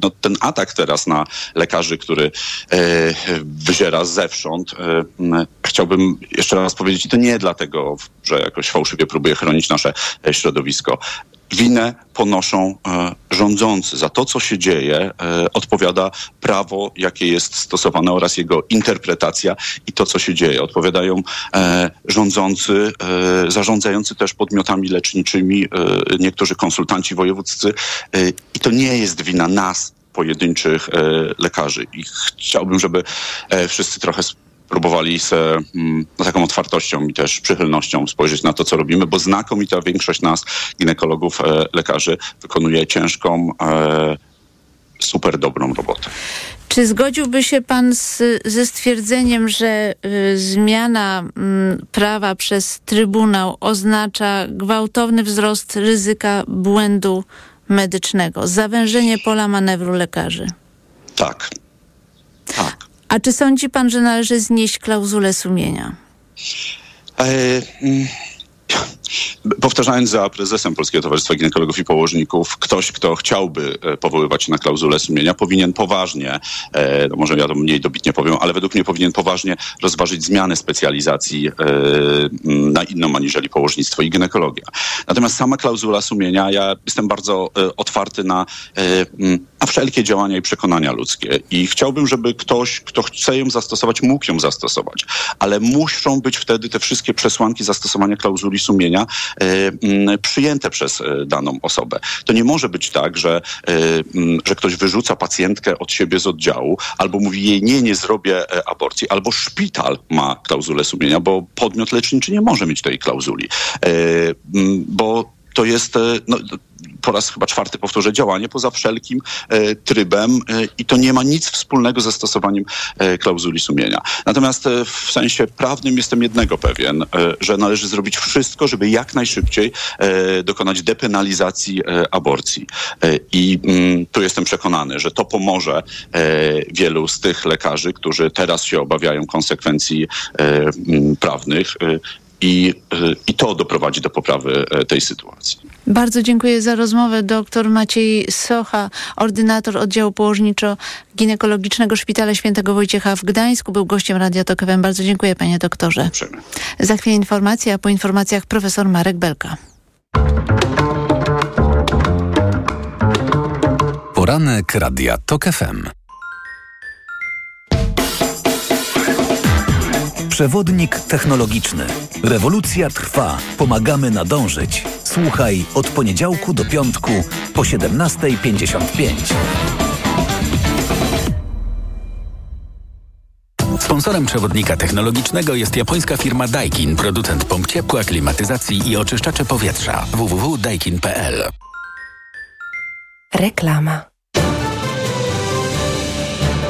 no, ten atak teraz na lekarzy, który wyziera zewsząd, chciałbym jeszcze raz powiedzieć, i to nie dlatego, że jakoś fałszywie próbuję chronić nasze środowisko. Winę ponoszą e, rządzący. Za to, co się dzieje, e, odpowiada prawo, jakie jest stosowane oraz jego interpretacja i to, co się dzieje. Odpowiadają e, rządzący, zarządzający też podmiotami leczniczymi, niektórzy konsultanci wojewódzcy i to nie jest wina nas, pojedynczych lekarzy. I chciałbym, żeby wszyscy trochę próbowali z mm, taką otwartością i też przychylnością spojrzeć na to, co robimy, bo znakomita większość nas, ginekologów, e, lekarzy, wykonuje ciężką, e, super dobrą robotę. Czy zgodziłby się pan z, ze stwierdzeniem, że y, zmiana mm, prawa przez Trybunał oznacza gwałtowny wzrost ryzyka błędu medycznego, zawężenie pola manewru lekarzy? Tak. A czy sądzi pan, że należy znieść klauzulę sumienia? E, mm, Powtarzając za prezesem Polskiego Towarzystwa Ginekologów i Położników, ktoś, kto chciałby e, powoływać się na klauzulę sumienia, powinien poważnie, e, no może ja to mniej dobitnie powiem, ale według mnie powinien poważnie rozważyć zmianę specjalizacji e, na inną aniżeli położnictwo i ginekologia. Natomiast sama klauzula sumienia, ja jestem bardzo otwarty na, na wszelkie działania i przekonania ludzkie i chciałbym, żeby ktoś, kto chce ją zastosować, mógł ją zastosować, ale muszą być wtedy te wszystkie przesłanki zastosowania klauzuli sumienia e, m, przyjęte przez e, daną osobę. To nie może być tak, że, e, m, że ktoś wyrzuca pacjentkę od siebie z oddziału, albo mówi jej nie, nie zrobię aborcji, albo szpital ma klauzulę sumienia, bo podmiot leczniczy nie może mieć tej klauzuli, e, m, bo to jest, e, no, po raz chyba czwarty powtórzę, działanie poza wszelkim e, trybem e, i to nie ma nic wspólnego ze stosowaniem e, klauzuli sumienia. Natomiast e, w sensie prawnym jestem jednego pewien, e, że należy zrobić wszystko, żeby jak najszybciej dokonać depenalizacji aborcji. I mm, tu jestem przekonany, że to pomoże wielu z tych lekarzy, którzy teraz się obawiają konsekwencji mm, prawnych. I, I to doprowadzi do poprawy e, tej sytuacji. Bardzo dziękuję za rozmowę. Doktor Maciej Socha, ordynator oddziału położniczo-ginekologicznego Szpitala Świętego Wojciecha w Gdańsku, był gościem Radia Tok FM. Bardzo dziękuję panie doktorze. Za chwilę informacja, a po informacjach profesor Marek Belka. Poranek Radia TOK FM. Przewodnik technologiczny. Rewolucja trwa. Pomagamy nadążyć. Słuchaj od poniedziałku do piątku po 17.55. Sponsorem przewodnika technologicznego jest japońska firma Daikin, producent pomp ciepła, klimatyzacji i oczyszczaczy powietrza. www.daikin.pl Reklama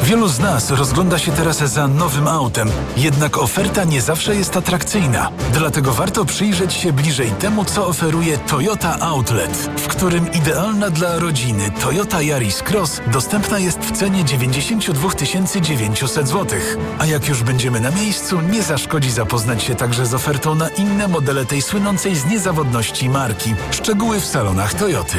Wielu z nas rozgląda się teraz za nowym autem, jednak oferta nie zawsze jest atrakcyjna. Dlatego warto przyjrzeć się bliżej temu, co oferuje Toyota Outlet, w którym idealna dla rodziny Toyota Yaris Cross dostępna jest w cenie 92 900 zł. A jak już będziemy na miejscu, nie zaszkodzi zapoznać się także z ofertą na inne modele tej słynącej z niezawodności marki. Szczegóły w salonach Toyoty.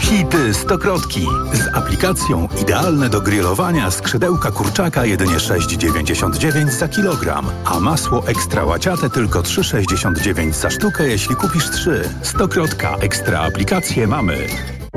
Hity stokrotki. Z aplikacją idealne do grillowania skrzydełka kurczaka jedynie 6,99 za kilogram, a masło ekstra łaciate tylko 3,69 za sztukę, jeśli kupisz 3. Stokrotka. Ekstra aplikacje mamy.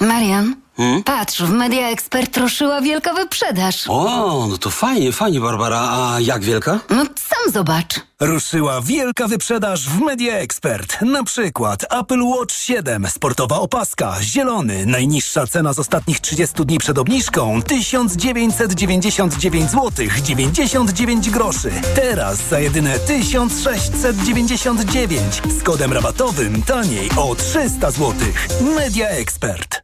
Marian, patrz, w Media Expert ruszyła wielka wyprzedaż. O, no to fajnie, fajnie, Barbara. A jak wielka? No sam zobacz. Ruszyła wielka wyprzedaż w Media Expert. Na przykład Apple Watch 7, sportowa opaska, zielony. Najniższa cena z ostatnich 30 dni przed obniżką 1999 zł 99 groszy. Teraz za jedyne 1699 z kodem rabatowym taniej o 300 zł. Media Expert.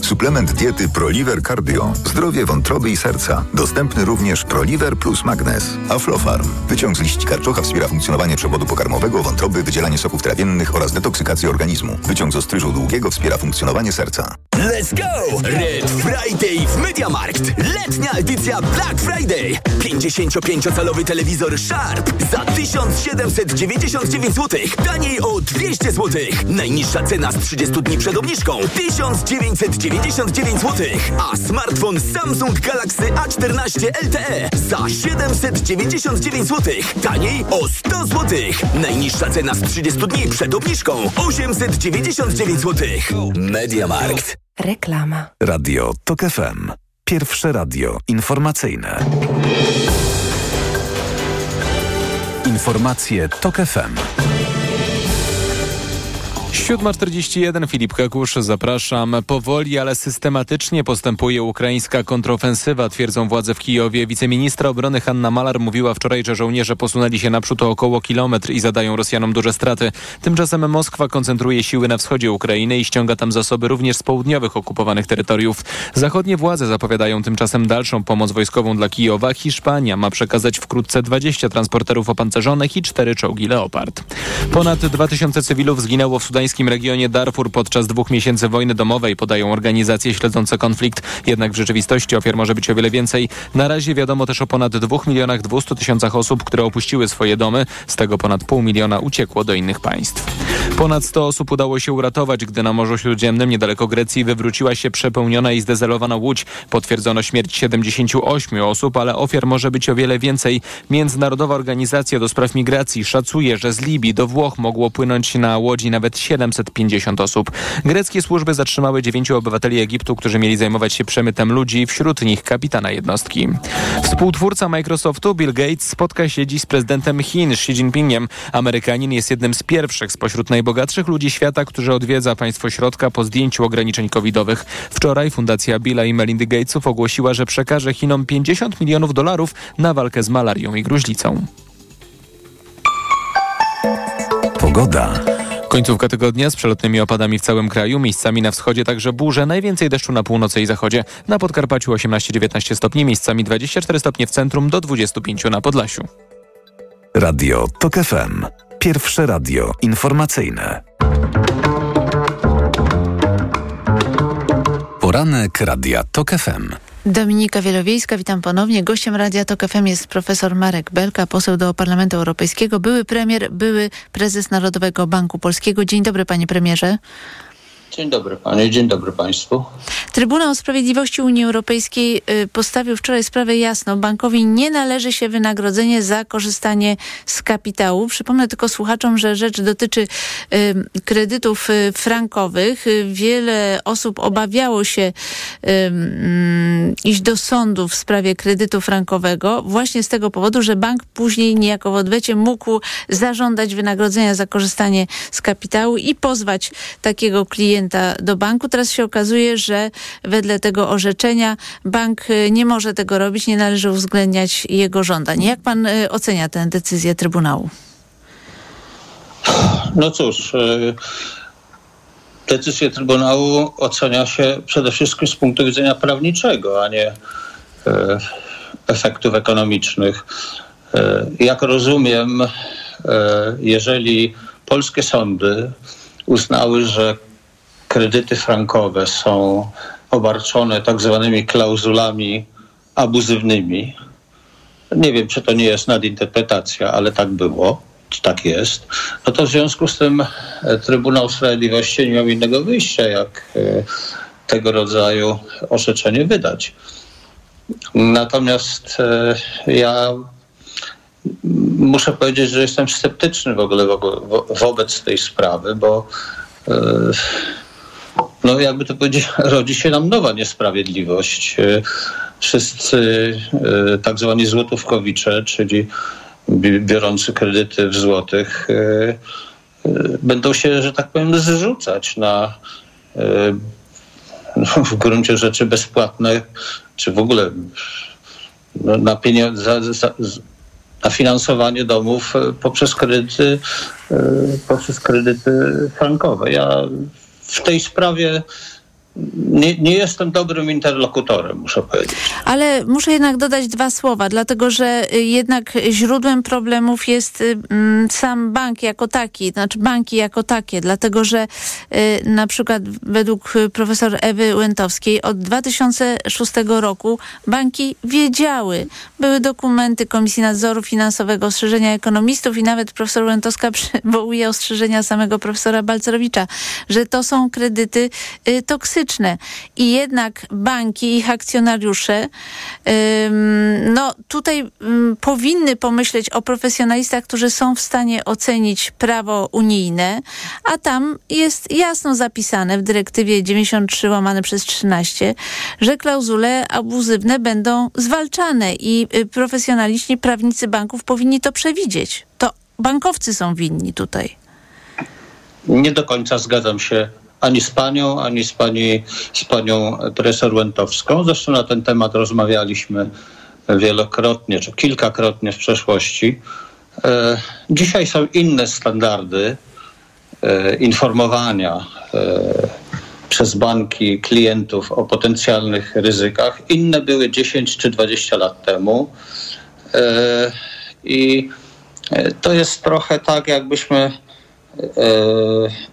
Suplement diety ProLiver Cardio. Zdrowie wątroby i serca. Dostępny również ProLiver plus Magnez. Aflofarm. Wyciąg z liści karczocha wspiera funkcjonowanie przewodu pokarmowego, wątroby, wydzielanie soków trawiennych oraz detoksykację organizmu. Wyciąg z ostryżu długiego wspiera funkcjonowanie serca. Let's go! Red Friday w MediaMarkt. Letnia edycja Black Friday. 55-calowy telewizor Sharp za 1799 zł. Taniej o 200 zł. Najniższa cena z 30 dni przed obniżką 1999 zł. A smartfon Samsung Galaxy A14 LTE za 799 zł. Taniej o 100 zł. Najniższa cena z 30 dni przed obniżką 899 zł. MediaMarkt. Reklama. Radio TOK FM. Pierwsze radio informacyjne. Informacje TOK FM. 7.41 Filip Kakusz, zapraszam. Powoli, ale systematycznie postępuje ukraińska kontrofensywa, twierdzą władze w Kijowie. Wiceministra obrony Hanna Malar mówiła wczoraj, że żołnierze posunęli się naprzód o około kilometr i zadają Rosjanom duże straty. Tymczasem Moskwa koncentruje siły na wschodzie Ukrainy i ściąga tam zasoby również z południowych okupowanych terytoriów. Zachodnie władze zapowiadają tymczasem dalszą pomoc wojskową dla Kijowa. Hiszpania ma przekazać wkrótce 20 transporterów opancerzonych i 4 czołgi Leopard. Ponad 2000 cywilów zginęło w sudańskim sudańskim regionie Darfur podczas dwóch miesięcy wojny domowej, podają organizacje śledzące konflikt. Jednak w rzeczywistości ofiar może być o wiele więcej. Na razie wiadomo też o ponad 2 milionach 200 tysiącach osób, które opuściły swoje domy. Z tego ponad pół miliona uciekło do innych państw. Ponad 100 osób udało się uratować, gdy na Morzu Śródziemnym niedaleko Grecji wywróciła się przepełniona i zdezelowana łódź. Potwierdzono śmierć 78 osób, ale ofiar może być o wiele więcej. Międzynarodowa Organizacja do Spraw Migracji szacuje, że z Libii do Włoch mogło płynąć na łodzi nawet 750 osób. Greckie służby zatrzymały dziewięciu obywateli Egiptu, którzy mieli zajmować się przemytem ludzi, wśród nich kapitana jednostki. Współtwórca Microsoftu Bill Gates spotka się dziś z prezydentem Chin Xi Jinpingiem. Amerykanin jest jednym z pierwszych spośród najbogatszych ludzi świata, którzy odwiedza państwo środka po zdjęciu ograniczeń covidowych. Wczoraj Fundacja Billa i Melindy Gatesów ogłosiła, że przekaże Chinom 50 milionów dolarów na walkę z malarią i gruźlicą. Pogoda. Końcówka tygodnia z przelotnymi opadami w całym kraju, miejscami na wschodzie także burze, najwięcej deszczu na północy i zachodzie. Na Podkarpaciu 18-19 stopni, miejscami 24 stopnie w centrum do 25 na Podlasiu. Radio TOK FM. Pierwsze radio informacyjne. Poranek Radia TOK FM. Dominika Wielowiejska, witam ponownie. Gościem Radia TOK FM jest profesor Marek Belka, poseł do Parlamentu Europejskiego, były premier, były prezes Narodowego Banku Polskiego. Dzień dobry panie premierze. Dzień dobry panie, dzień dobry państwu. Trybunał Sprawiedliwości Unii Europejskiej y, postawił wczoraj sprawę jasno. Bankowi nie należy się wynagrodzenie za korzystanie z kapitału. Przypomnę tylko słuchaczom, że rzecz dotyczy y, kredytów y, frankowych. Wiele osób obawiało się um, iść do sądu w sprawie kredytu frankowego właśnie z tego powodu, że bank później niejako w odwecie mógł zażądać wynagrodzenia za korzystanie z kapitału i pozwać takiego klienta klienta do banku. Teraz się okazuje, że wedle tego orzeczenia bank y, nie może tego robić, nie należy uwzględniać jego żądań. Jak pan y, ocenia tę decyzję Trybunału? No cóż, y, decyzję Trybunału ocenia się przede wszystkim z punktu widzenia prawniczego, a nie efektów ekonomicznych. Jak rozumiem, jeżeli polskie sądy uznały, że kredyty frankowe są obarczone tak zwanymi klauzulami abuzywnymi. Nie wiem, czy to nie jest nadinterpretacja, ale tak było, tak jest. No to w związku z tym e, Trybunał Sprawiedliwości nie miał innego wyjścia, jak e, tego rodzaju orzeczenie wydać. Natomiast e, ja muszę powiedzieć, że jestem sceptyczny w ogóle wobec tej sprawy, bo no jakby to powiedzieć, rodzi *laughs* się nam nowa niesprawiedliwość. E, wszyscy e, tak zwani złotówkowicze, czyli biorący kredyty w złotych, e, będą się, że tak powiem, zrzucać na no, w gruncie rzeczy bezpłatne, czy w ogóle no, na pieniądze, na finansowanie domów poprzez kredyty, poprzez kredyty frankowe. Ja w tej sprawie nie, nie, jestem dobrym interlokutorem, muszę powiedzieć. Ale muszę jednak dodać dwa słowa, dlatego że y, jednak źródłem problemów jest y, mm, sam bank jako taki, znaczy banki jako takie, dlatego że y, na przykład według profesor Ewy Łętowskiej od 2006 roku banki wiedziały, były dokumenty Komisji Nadzoru Finansowego, ostrzeżenia ekonomistów i nawet profesor Łętowska *laughs* przywołuje ostrzeżenia samego profesora Balcerowicza, że to są kredyty toksyczne i jednak banki, ich akcjonariusze no tutaj powinny pomyśleć o profesjonalistach, którzy są w stanie ocenić prawo unijne, a tam jest jasno zapisane w dyrektywie 93 łamane przez 13, że klauzule abuzywne będą zwalczane i y, profesjonaliści, prawnicy banków powinni to przewidzieć. To bankowcy są winni tutaj. Nie do końca zgadzam się ani z panią, ani z, pani, z panią profesor Łętowską. Zresztą na ten temat rozmawialiśmy wielokrotnie, czy kilkakrotnie w przeszłości. E, dzisiaj są inne standardy e, informowania e, przez banki klientów o potencjalnych ryzykach. Inne były 10 czy 20 lat temu. I to jest trochę tak, jakbyśmy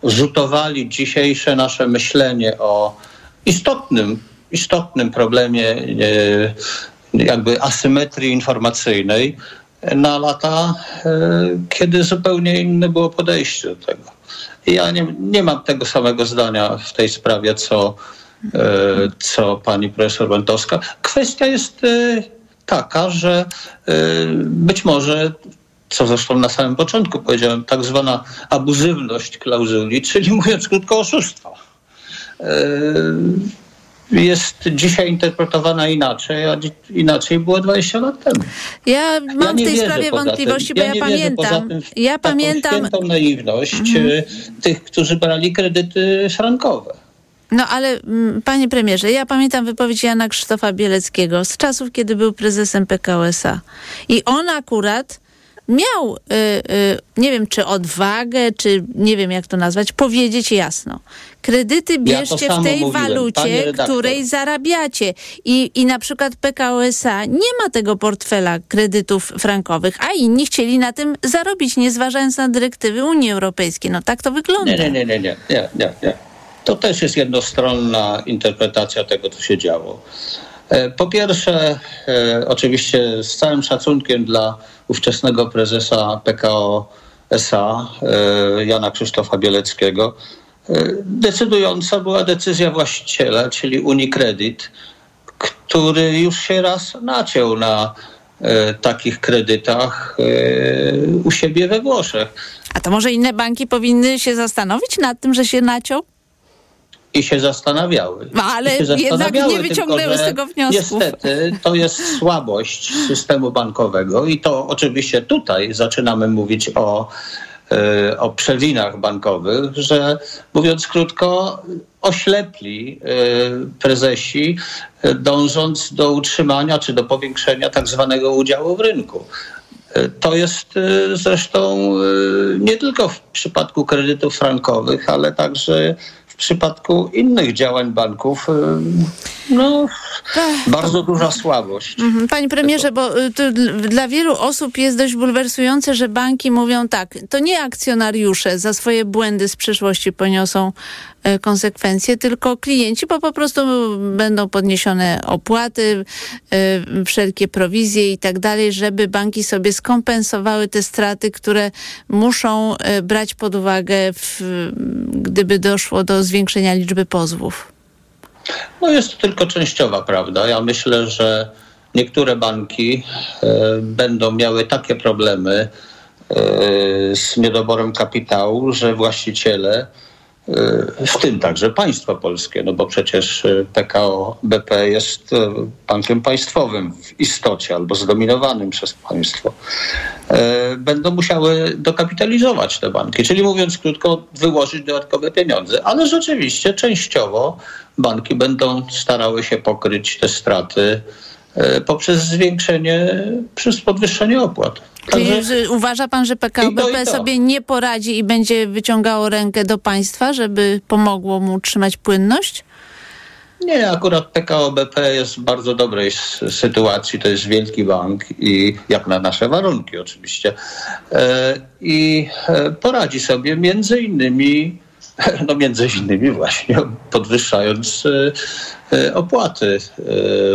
rzutowali dzisiejsze nasze myślenie o istotnym, istotnym problemie jakby asymetrii informacyjnej na lata, kiedy zupełnie inne było podejście do tego. Ja nie, nie mam tego samego zdania w tej sprawie, co, co pani profesor Łętowska. Kwestia jest taka, że być może co zresztą na samym początku powiedziałem, tak zwana abuzywność klauzuli, czyli *laughs* mówiąc krótko oszustwo. Jest dzisiaj interpretowana inaczej, a inaczej było 20 lat temu. Ja mam ja w tej sprawie wątpliwości, bo ja, ja pamiętam. ja pamiętam naiwność mhm. tych, którzy brali kredyty frankowe. No ale panie premierze, ja pamiętam wypowiedź Jana Krzysztofa Bieleckiego z czasów, kiedy był prezesem PKS-a. I on akurat miał, y, y, nie wiem czy odwagę, czy nie wiem jak to nazwać, powiedzieć jasno. Kredyty bierzcie ja w tej mówiłem, walucie, której zarabiacie. I, I na przykład PKO SA nie ma tego portfela kredytów frankowych, a inni chcieli na tym zarobić, nie zważając na dyrektywy Unii Europejskiej. No tak to wygląda. Nie, nie, nie, nie, nie, nie, nie. nie. To też jest jednostronna interpretacja tego, co się działo. E, po pierwsze, e, oczywiście z całym szacunkiem dla ówczesnego prezesa PKO SA, e, Jana Krzysztofa Bieleckiego, decydująca była decyzja właściciela, czyli Unicredit, który już się raz naciął na takich kredytach u siebie we Włoszech. A to może inne banki powinny się zastanowić nad tym, że się naciął? I się zastanawiały. No, ale się zastanawiały, jednak nie wyciągnęły z tego wniosków. Niestety to jest słabość systemu bankowego i to oczywiście tutaj zaczynamy mówić o, e, o przewinach bankowych, że mówiąc krótko, oślepli e, prezesi, e, dążąc do utrzymania czy do powiększenia tak zwanego udziału w rynku. To jest zresztą nie tylko w przypadku kredytów frankowych, ale także w przypadku innych działań banków no, bardzo duża słabość. Mhm. Panie premierze, bo y, dla wielu osób jest dość bulwersujące, że banki mówią tak, to nie akcjonariusze za swoje błędy z przeszłości poniosą e, konsekwencje, tylko klienci, bo po prostu będą podniesione opłaty, wszelkie prowizje i tak dalej, żeby banki sobie skompensowały te straty, które muszą brać pod uwagę, w, gdyby doszło do zwiększenia liczby pozwów. No jest to tylko częściowa prawda. Ja myślę, że niektóre banki e, będą miały takie problemy e, z niedoborem kapitału, że właściciele w tym także państwo polskie, no bo przecież PKO BP jest bankiem państwowym w istocie albo zdominowanym przez państwo, będą musiały dokapitalizować te banki, czyli mówiąc krótko, wyłożyć dodatkowe pieniądze. Ale rzeczywiście częściowo banki będą starały się pokryć te straty e, poprzez zwiększenie, przez podwyższenie opłat. Także... Czyli uważa pan, że PKO BP sobie nie poradzi i będzie wyciągało rękę do państwa, żeby pomogło mu utrzymać płynność? Nie, akurat PKO BP jest w bardzo dobrej sytuacji. To jest wielki bank i jak na nasze warunki oczywiście. E, I e, poradzi sobie między innymi *laughs* no między innymi właśnie podwyższając e, e, opłaty e,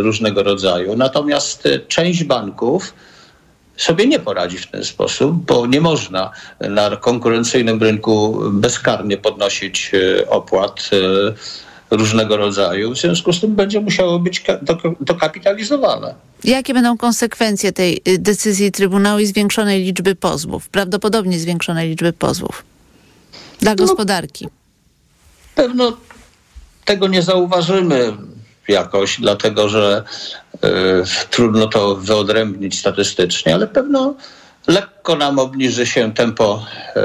różnego rodzaju. Natomiast część banków sobie nie poradzi w ten sposób, bo nie można na konkurencyjnym rynku bezkarnie podnosić opłat różnego rodzaju. W związku z tym będzie musiało być dokapitalizowane. Jakie będą konsekwencje tej y, decyzji Trybunału i zwiększonej liczby pozwów? Prawdopodobnie zwiększonej liczby pozwów dla no, gospodarki? Pewno tego nie zauważymy jakoś, dlatego że y, trudno to wyodrębnić statystycznie, ale pewno lekko nam obniży się tempo y,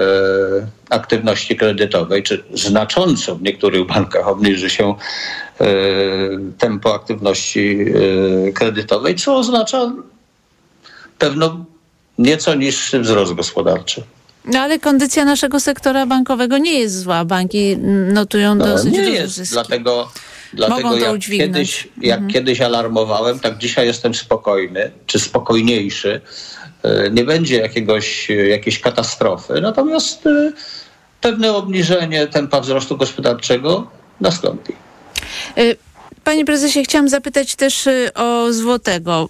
aktywności kredytowej, czy znacząco w niektórych bankach obniży się y, tempo aktywności kredytowej, co oznacza pewno nieco niższy wzrost gospodarczy. No ale kondycja naszego sektora bankowego nie jest zła. Banki notują no, dosyć nie jest, zyski. Dlatego, dlatego jak, kiedyś, jak mhm. kiedyś alarmowałem, tak dzisiaj jestem spokojny, czy spokojniejszy. E, nie będzie jakiegoś, jakiejś katastrofy. Natomiast e, pewne obniżenie tempa wzrostu gospodarczego nastąpi. Y, Panie prezesie, chciałam zapytać też o złotego.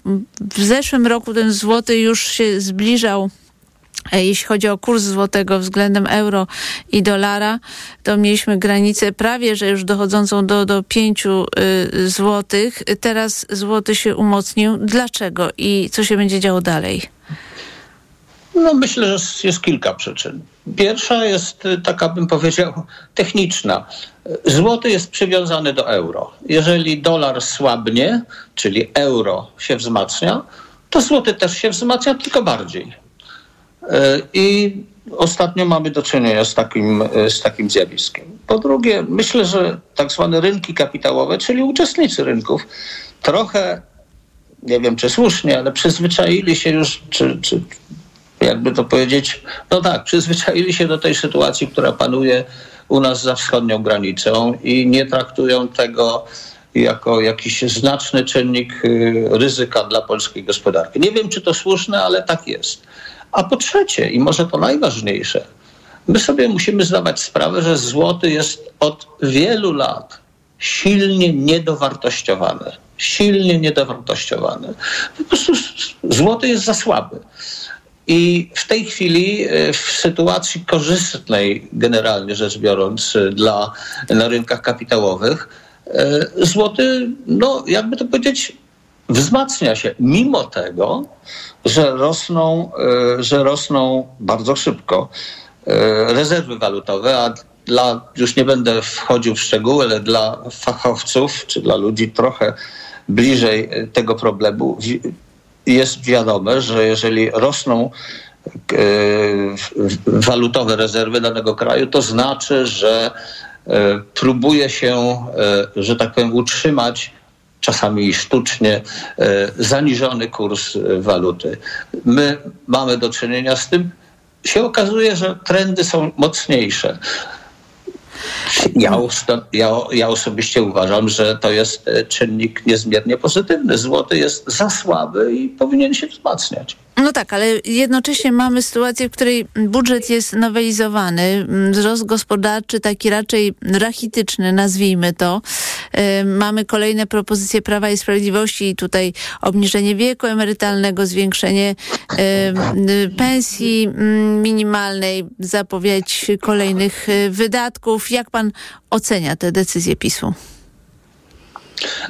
W zeszłym roku ten złoty już się zbliżał e, jeśli chodzi o kurs złotego względem euro i dolara, to mieliśmy granicę prawie, że już dochodzącą do, do 5 y, złotych. Teraz złoty się umocnił. Dlaczego i co się będzie działo dalej? No myślę, że jest, jest kilka przyczyn. Pierwsza jest y, taka, bym powiedział, techniczna. Złoty jest przywiązany do euro. Jeżeli dolar słabnie, czyli euro się wzmacnia, to złoty też się wzmacnia, tylko bardziej. Y, I ostatnio mamy do czynienia z takim, y, z takim zjawiskiem. Po drugie, myślę, że tak zwane rynki kapitałowe, czyli uczestnicy rynków, trochę, nie wiem czy słusznie, ale przyzwyczaili się już, czy, czy jakby to powiedzieć, no tak, przyzwyczaili się do tej sytuacji, która panuje u nas za wschodnią granicą i nie traktują tego jako jakiś znaczny czynnik y, ryzyka dla polskiej gospodarki. Nie wiem, czy to słuszne, ale tak jest. A po trzecie, i może to najważniejsze, my sobie musimy zdawać sprawę, że złoty jest od wielu lat silnie niedowartościowany. Silnie niedowartościowany. Po prostu złoty jest za słaby. I w tej chwili, e, w sytuacji korzystnej, generalnie rzecz biorąc, e, dla, na rynkach kapitałowych, e, złoty, no jakby to powiedzieć, wzmacnia się, mimo tego, że rosną, że rosną bardzo szybko rezerwy walutowe, a dla, już nie będę wchodził w szczegóły, ale dla fachowców, czy dla ludzi trochę bliżej tego problemu, jest wiadome, że jeżeli rosną e, walutowe rezerwy danego kraju, to znaczy, że e, próbuje się, e, że tak powiem, utrzymać czasami sztucznie zaniżony kurs waluty. My mamy do czynienia z tym, się okazuje, że trendy są mocniejsze. Ja, ja, ja osobiście uważam, że to jest e, czynnik niezmiernie pozytywny. Złoty jest za słaby i powinien się wzmacniać. No tak, ale jednocześnie mamy sytuację, w której budżet jest nowelizowany, wzrost gospodarczy taki raczej rachityczny, nazwijmy to. Mamy kolejne propozycje Prawa i Sprawiedliwości i tutaj obniżenie wieku emerytalnego, zwiększenie pensji minimalnej, zapowiedź kolejnych e, wydatków. Jak pan ocenia te decyzje PiSu?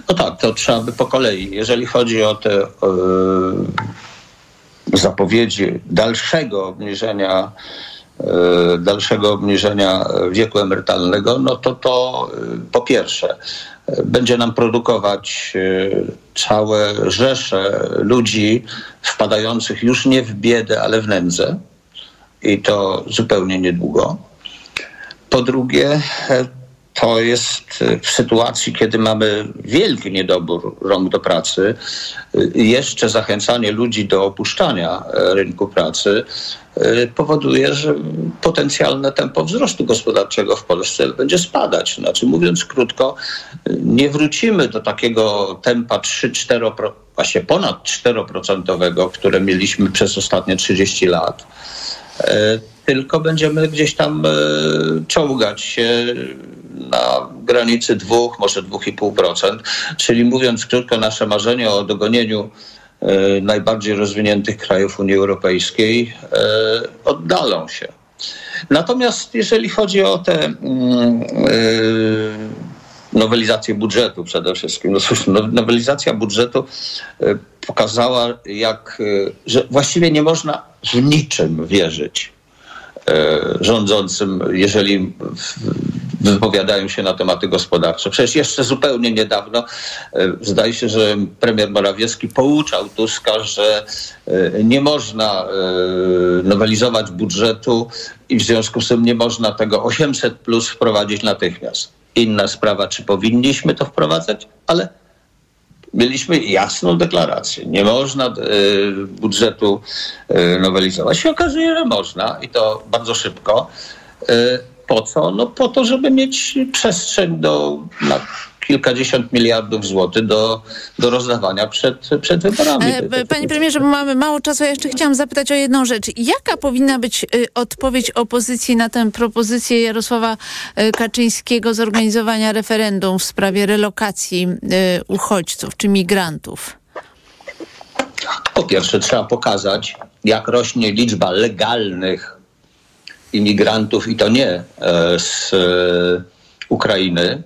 No tak, to trzeba by po kolei. Jeżeli chodzi o te yy zapowiedzi dalszego obniżenia e, dalszego obniżenia wieku emerytalnego, no to to po pierwsze będzie nam produkować e, całe rzesze ludzi wpadających już nie w biedę, ale w nędzę i to zupełnie niedługo. Po drugie, to jest y, w sytuacji, kiedy mamy wielki niedobór rąk do pracy, y, jeszcze zachęcanie ludzi do opuszczania e, rynku pracy y, powoduje, że potencjalne tempo wzrostu gospodarczego w Polsce będzie spadać. Znaczy, mówiąc krótko, nie wrócimy do takiego tempa 3-4%, właśnie ponad 4%, które mieliśmy przez ostatnie 30 lat e, tylko będziemy gdzieś tam czołgać się na granicy 2, może 2,5%. Czyli mówiąc krótko, nasze marzenie o dogonieniu najbardziej rozwiniętych krajów Unii Europejskiej e, oddalą się. Natomiast jeżeli chodzi o te mm, nowelizację budżetu przede wszystkim. No cóż, no, nowelizacja budżetu pokazała, jak, że właściwie nie można w niczym wierzyć E, rządzącym, jeżeli wypowiadają się na tematy gospodarcze. Przecież jeszcze zupełnie niedawno e, zdaje się, że premier Morawiecki pouczał Tuska, że e, nie można nowelizować budżetu i w związku z tym nie można tego 800 plus wprowadzić natychmiast. Inna sprawa, czy powinniśmy to wprowadzać, ale mieliśmy jasną deklarację. Nie można e, budżetu e, nowelizować. Się okazuje, że można i to bardzo szybko. Po co? No po to, żeby mieć przestrzeń do, na kilkadziesiąt miliardów złotych do, do rozdawania przed, przed wyborami. E, panie premierze, bo mamy mało czasu, ja jeszcze chciałam zapytać o jedną rzecz. Jaka powinna być y, odpowiedź opozycji na tę propozycję Jarosława y, Kaczyńskiego zorganizowania referendum w sprawie relokacji y, uchodźców czy migrantów? Po pierwsze, trzeba pokazać, jak rośnie liczba legalnych imigrantów i to nie e, z e, Ukrainy,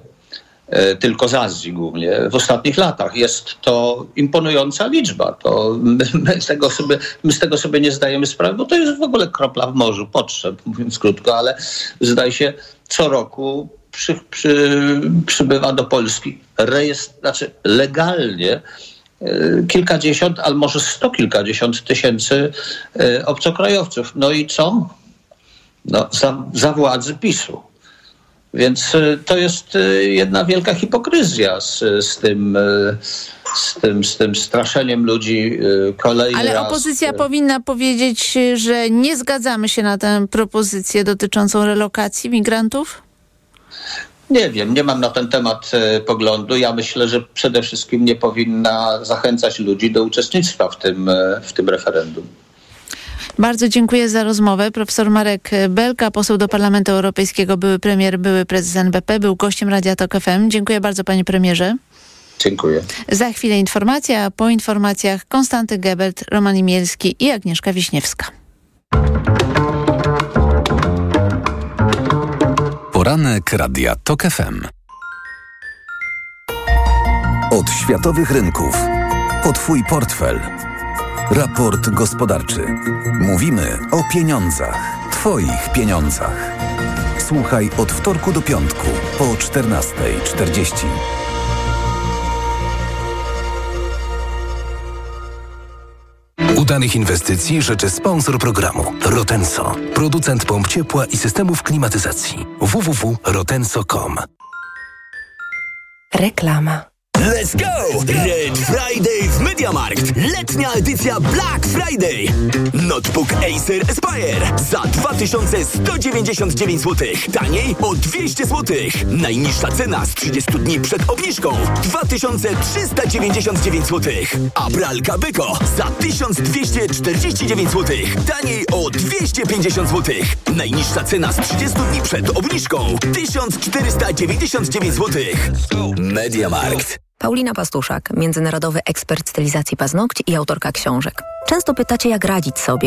e, tylko z Azji głównie w ostatnich latach. Jest to imponująca liczba. To my, my, z tego sobie, my z tego sobie nie zdajemy sprawy, bo to jest w ogóle kropla w morzu potrzeb, *laughs* mówiąc krótko, ale zdaje się co roku przy, przy, przybywa do Polski rejestr, znaczy legalnie kilkadziesiąt, albo może sto kilkadziesiąt tysięcy obcokrajowców. No i co? No, za, za władzy PiSu. Więc y, to jest y, jedna wielka hipokryzja z, z, tym, y, z, tym, z tym straszeniem ludzi kolejny Ale raz. opozycja powinna powiedzieć, że nie zgadzamy się na tę propozycję dotyczącą relokacji migrantów? Nie wiem, nie mam na ten temat poglądu. Ja myślę, że przede wszystkim nie powinna zachęcać ludzi do uczestnictwa w tym, w tym referendum. Bardzo dziękuję za rozmowę. Profesor Marek Belka, poseł do Parlamentu Europejskiego, były premier, były prezes NBP, był gościem Radia Tok FM. Dziękuję bardzo panie premierze. Dziękuję. Za chwilę informacja, a po informacjach Konstanty Gebert, Roman Imielski i Agnieszka Wiśniewska. Poranek Radia Tok FM. Od światowych rynków. Po Twój portfel. Raport gospodarczy. Mówimy o pieniądzach. Twoich pieniądzach. Słuchaj od wtorku do piątku po 14.40. Udanych inwestycji życzy sponsor programu Rotenso, producent pomp ciepła i systemów klimatyzacji. www.rotenso.com. Reklama. Let's go! Red Friday w MediaMarkt. Letnia edycja Black Friday. Notebook Acer Aspire za 2199 zł. Taniej o 200 zł. Najniższa cena z 30 dni przed obniżką 2399 zł. A pralka Beko za 1249 zł. Taniej o 250 zł. Najniższa cena z 30 dni przed obniżką 1499 zł. MediaMarkt. Paulina Pastuszak, międzynarodowy ekspert stylizacji paznokci i autorka książek. Często pytacie, jak radzić sobie,